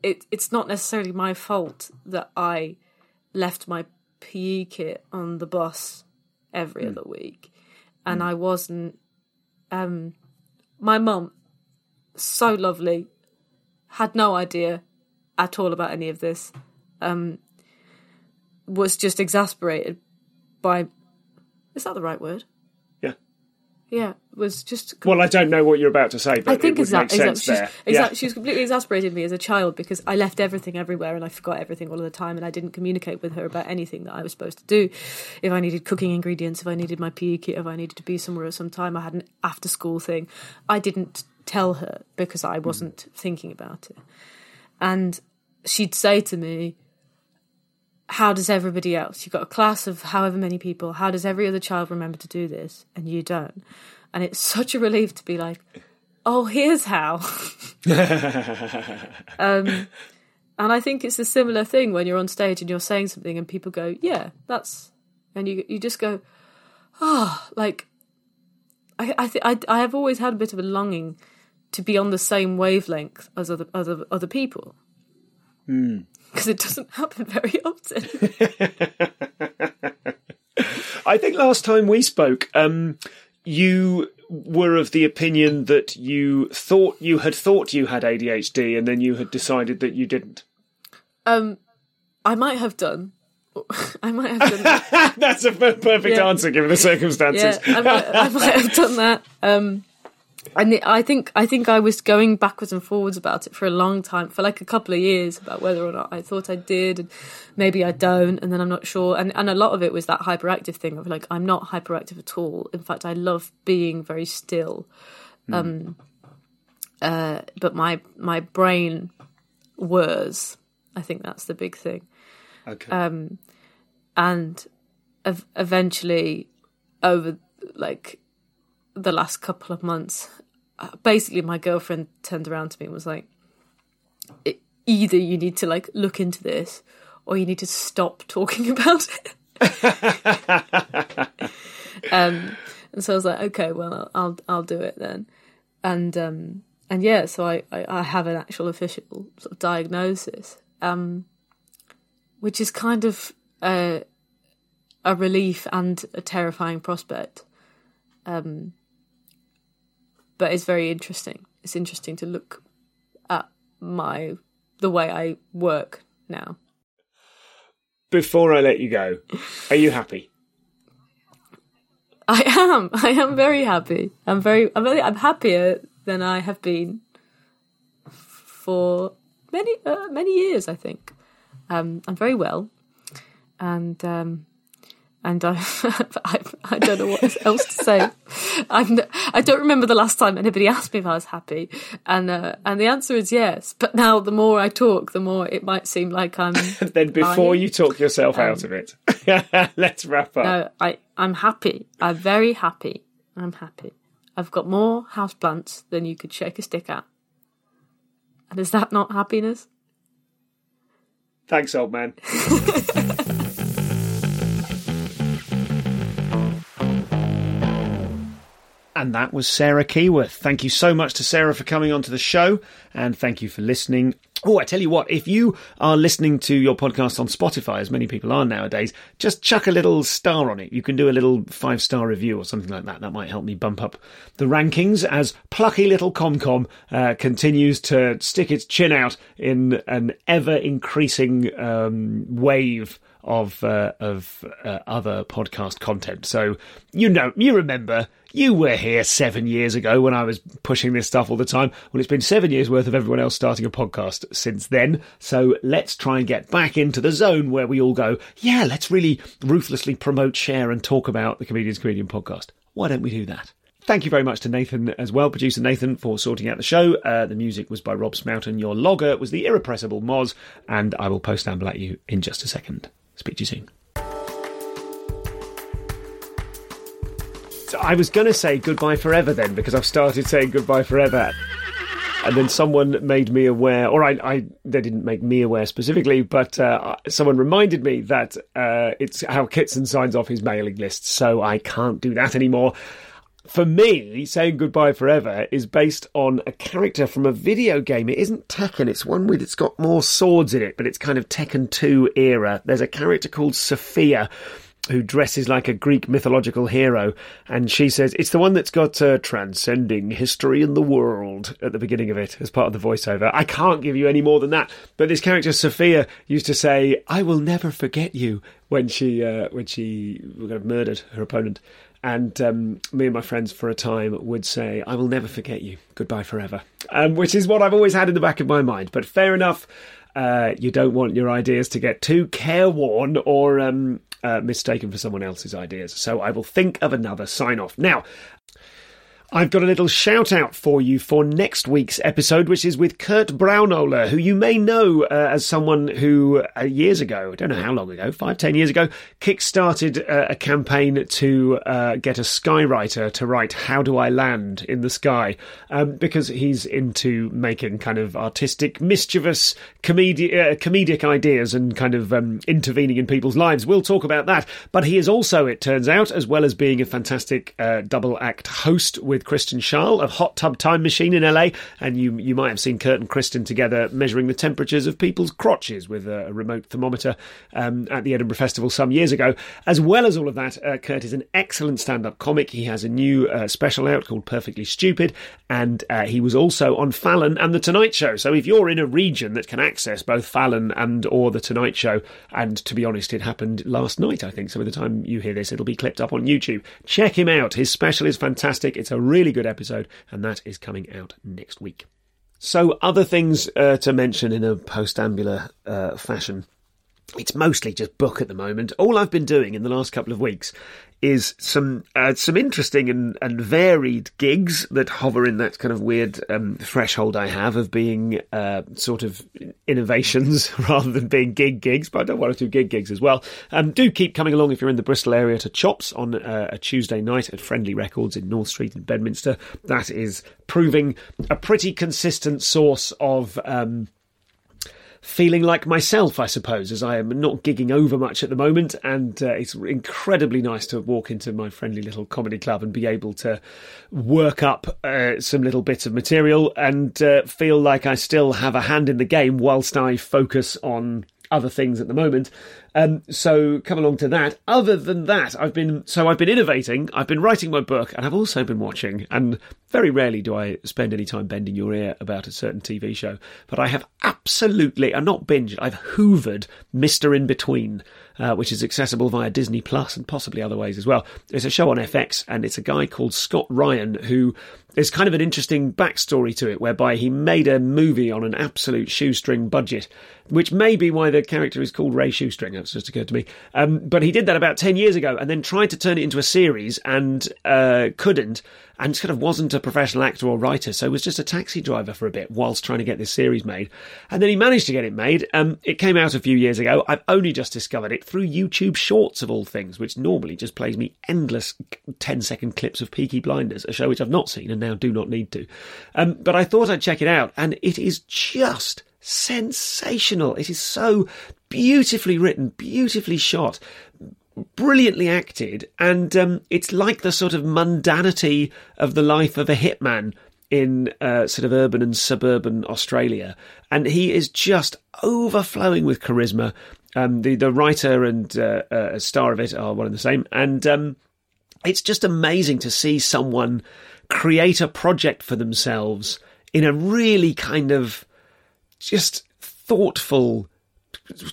it it's not necessarily my fault that I left my PE kit on the bus every mm. other week, and mm. I wasn't. Um, my mum, so lovely, had no idea at all about any of this. Um, was just exasperated by. Is that the right word? Yeah, was just. Well, I don't know what you're about to say, but I think it exa- exa- she's, there. Exa- yeah. She was completely exasperated me as a child because I left everything everywhere and I forgot everything all of the time, and I didn't communicate with her about anything that I was supposed to do. If I needed cooking ingredients, if I needed my PE kit, if I needed to be somewhere at some time, I had an after school thing. I didn't tell her because I wasn't mm. thinking about it, and she'd say to me, how does everybody else? You've got a class of however many people. How does every other child remember to do this and you don't? And it's such a relief to be like, oh, here's how. um, and I think it's a similar thing when you're on stage and you're saying something and people go, yeah, that's, and you you just go, oh, like, I I, th- I I have always had a bit of a longing to be on the same wavelength as other other other people. Because it doesn't happen very often. I think last time we spoke, um, you were of the opinion that you thought you had thought you had ADHD and then you had decided that you didn't. um, I might have done. I might have done that. That's a perfect Yeah. answer given the circumstances. Yeah, I might, I might have done that. Um, and I think I think I was going backwards and forwards about it for a long time, for like a couple of years, about whether or not I thought I did, and maybe I don't, and then I'm not sure. And and a lot of it was that hyperactive thing of like I'm not hyperactive at all. In fact, I love being very still. Um, uh, but my my brain whirs. I think that's the big thing Okay. Um, and ev- eventually over like the last couple of months basically my girlfriend turned around to me and was like "E- either you need to like look into this or you need to stop talking about it um and so i was like okay well i'll i'll do it then and um and yeah so i i, I have an actual official sort of diagnosis um which is kind of uh a relief and a terrifying prospect. Um, but it's very interesting. It's interesting to look at my the way I work now. Before I let you go, are you happy? I am. I am very happy. I'm very. I'm very. I'm happier than I have been for many uh, many years. I think. Um, I'm very well, and um, and I, I I don't know what else to say. I'm. I don't remember the last time anybody asked me if I was happy, and uh, and the answer is yes. But now the more I talk, the more it might seem like I'm. Then before lying. you talk yourself out of it, let's wrap up. No, I, I'm happy. I'm very happy. I'm happy. I've got more houseplants than you could shake a stick at. And is that not happiness? Thanks, old man. And that was Sarah Keyworth. Thank you so much to Sarah for coming onto the show, and thank you for listening. Oh, I tell you what, if you are listening to your podcast on Spotify, as many people are nowadays, just chuck a little star on it. You can do a little five star review or something like that. That might help me bump up the rankings as plucky little ComCom uh, continues to stick its chin out in an ever increasing um, wave of uh, of uh, other podcast content. So you know, you remember, you were here seven years ago when I was pushing this stuff all the time. Well, it's been seven years worth of everyone else starting a podcast since then. So let's try and get back into the zone where we all go, yeah, let's really ruthlessly promote, share, and talk about the Comedians Comedian podcast. Why don't we do that? Thank you very much to Nathan as well, producer Nathan, for sorting out the show. Uh, the music was by Rob Smoughton. Your logger was the irrepressible Moz, and I will post amble at you in just a second. Speak to you soon. So I was going to say goodbye forever then, because I've started saying goodbye forever. And then someone made me aware, or I, I they didn't make me aware specifically, but uh, someone reminded me that uh, it's how Kitson signs off his mailing list, so I can't do that anymore for me, saying goodbye forever is based on a character from a video game. It isn't Tekken, it's one with it's got more swords in it, but it's kind of Tekken 2 era. There's a character called Sophia who dresses like a Greek mythological hero, and she says it's the one that's got uh, transcending history in the world at the beginning of it as part of the voiceover. I can't give you any more than that, but this character Sophia used to say, "I will never forget you" when she uh, when she murdered her opponent. And um, me and my friends for a time would say, I will never forget you. Goodbye forever. Um, which is what I've always had in the back of my mind. But fair enough, uh, you don't want your ideas to get too careworn or um, uh, mistaken for someone else's ideas. So I will think of another sign off. Now, I've got a little shout out for you for next week's episode, which is with Kurt Braunohler, who you may know uh, as someone who uh, years ago, I don't know how long ago, five, ten years ago, kick-started uh, a campaign to uh, get a skywriter to write "How Do I Land in the Sky," um, because he's into making kind of artistic, mischievous, comedi- uh, comedic ideas and kind of um, intervening in people's lives. We'll talk about that, but he is also, it turns out, as well as being a fantastic uh, double act host with with Kristen Schaal of Hot Tub Time Machine in LA, and you you might have seen Kurt and Kristen together measuring the temperatures of people's crotches with a, a remote thermometer um, at the Edinburgh Festival some years ago. As well as all of that, uh, Kurt is an excellent stand-up comic. He has a new uh, special out called Perfectly Stupid, and uh, he was also on Fallon and the Tonight Show. So if you're in a region that can access both Fallon and or the Tonight Show, and to be honest, it happened last night, I think. So by the time you hear this, it'll be clipped up on YouTube. Check him out. His special is fantastic. It's a really good episode, and that is coming out next week. So, other things uh, to mention in a postambular uh, fashion. It's mostly just book at the moment. All I've been doing in the last couple of weeks is some uh, some interesting and, and varied gigs that hover in that kind of weird um, threshold I have of being uh, sort of innovations rather than being gig gigs. But I don't want to do gig gigs as well. Um, do keep coming along if you're in the Bristol area to Chops on uh, a Tuesday night at Friendly Records in North Street in Bedminster. That is proving a pretty consistent source of. Um, feeling like myself, I suppose, as I am not gigging over much at the moment. And uh, it's incredibly nice to walk into my friendly little comedy club and be able to work up uh, some little bits of material and uh, feel like I still have a hand in the game whilst I focus on other things at the moment. Um, so come along to that. Other than that, I've been so I've been innovating. I've been writing my book, and I've also been watching. And very rarely do I spend any time bending your ear about a certain TV show, but I have absolutely, I'm not binged. I've hoovered Mister In Between, uh, which is accessible via Disney Plus and possibly other ways as well. It's a show on FX, and it's a guy called Scott Ryan who there's kind of an interesting backstory to it, whereby he made a movie on an absolute shoestring budget, which may be why the character is called Ray Shoestring. That's just occurred to me. Um, but he did that about 10 years ago and then tried to turn it into a series and uh, couldn't and kind of wasn't a professional actor or writer, so was just a taxi driver for a bit whilst trying to get this series made. And then he managed to get it made. Um, it came out a few years ago. I've only just discovered it through YouTube Shorts of all things, which normally just plays me endless 10 second clips of Peaky Blinders, a show which I've not seen and now do not need to. Um, but I thought I'd check it out, and it is just sensational. It is so beautifully written, beautifully shot brilliantly acted, and um, it's like the sort of mundanity of the life of a hitman in uh, sort of urban and suburban Australia, and he is just overflowing with charisma. Um, the the writer and uh, uh, star of it are one and the same, and um, it's just amazing to see someone create a project for themselves in a really kind of just thoughtful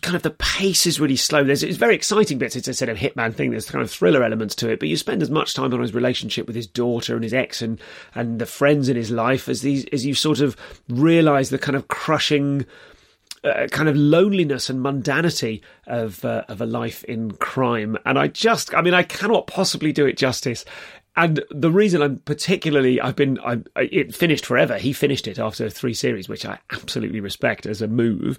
kind of the pace is really slow. There's it's very exciting bits. It's a sort of hitman thing. There's kind of thriller elements to it, but you spend as much time on his relationship with his daughter and his ex and and the friends in his life as these as you sort of realise the kind of crushing. Uh, kind of loneliness and mundanity of uh, of a life in crime, and I just, I mean, I cannot possibly do it justice and the reason I'm particularly, I've been, I, it finished forever. He finished it after three series, which I absolutely respect as a move.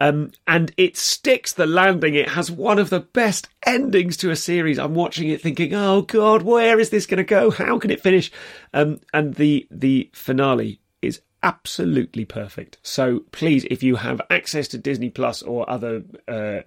Um, and it sticks the landing. It has one of the best endings to a series. I'm watching it thinking, oh God, where is this going to go? How can it finish? Um, and the, the finale is absolutely perfect. So please, if you have access to Disney Plus or other, uh,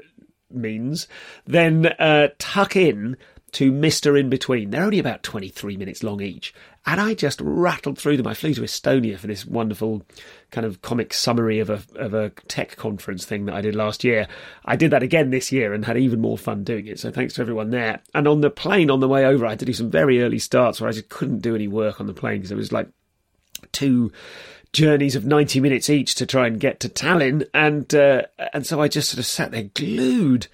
means, then uh, tuck in to Mr. In Between. They're only about 23 minutes long each. And I just rattled through them. I flew to Estonia for this wonderful kind of comic summary of a, of a tech conference thing that I did last year. I did that again this year and had even more fun doing it. So thanks to everyone there. And on the plane on the way over, I had to do some very early starts where I just couldn't do any work on the plane because it was like two journeys of 90 minutes each to try and get to Tallinn. And, uh, and so I just sort of sat there glued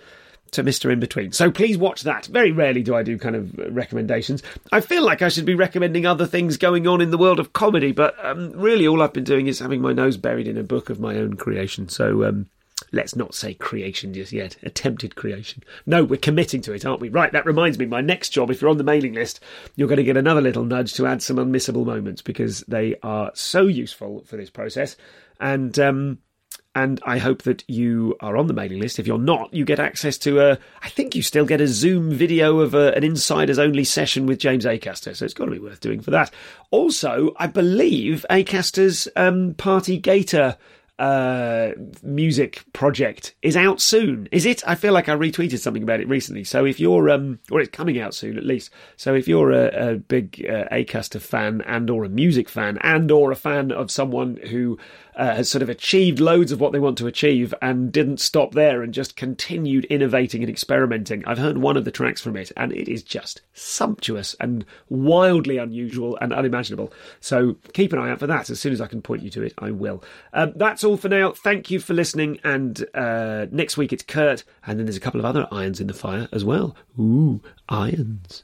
to Mr. In Between. So please watch that. Very rarely do I do kind of recommendations. I feel like I should be recommending other things going on in the world of comedy, but um, really all I've been doing is having my nose buried in a book of my own creation. So um, let's not say creation just yet. Attempted creation. No, we're committing to it, aren't we? Right, that reminds me, my next job, if you're on the mailing list, you're going to get another little nudge to add some unmissable moments because they are so useful for this process. And um, and I hope that you are on the mailing list. If you're not, you get access to a. I think you still get a Zoom video of a, an insiders only session with James Acaster, so it's got to be worth doing for that. Also, I believe Acaster's um, Party Gator uh, music project is out soon. Is it? I feel like I retweeted something about it recently. So if you're, um, or it's coming out soon at least. So if you're a, a big uh, Acaster fan and or a music fan and or a fan of someone who uh, has sort of achieved loads of what they want to achieve and didn't stop there and just continued innovating and experimenting. I've heard one of the tracks from it and it is just sumptuous and wildly unusual and unimaginable. So keep an eye out for that. As soon as I can point you to it, I will. Um, that's all for now. Thank you for listening. And uh, next week it's Kurt, and then there's a couple of other irons in the fire as well. Ooh, irons.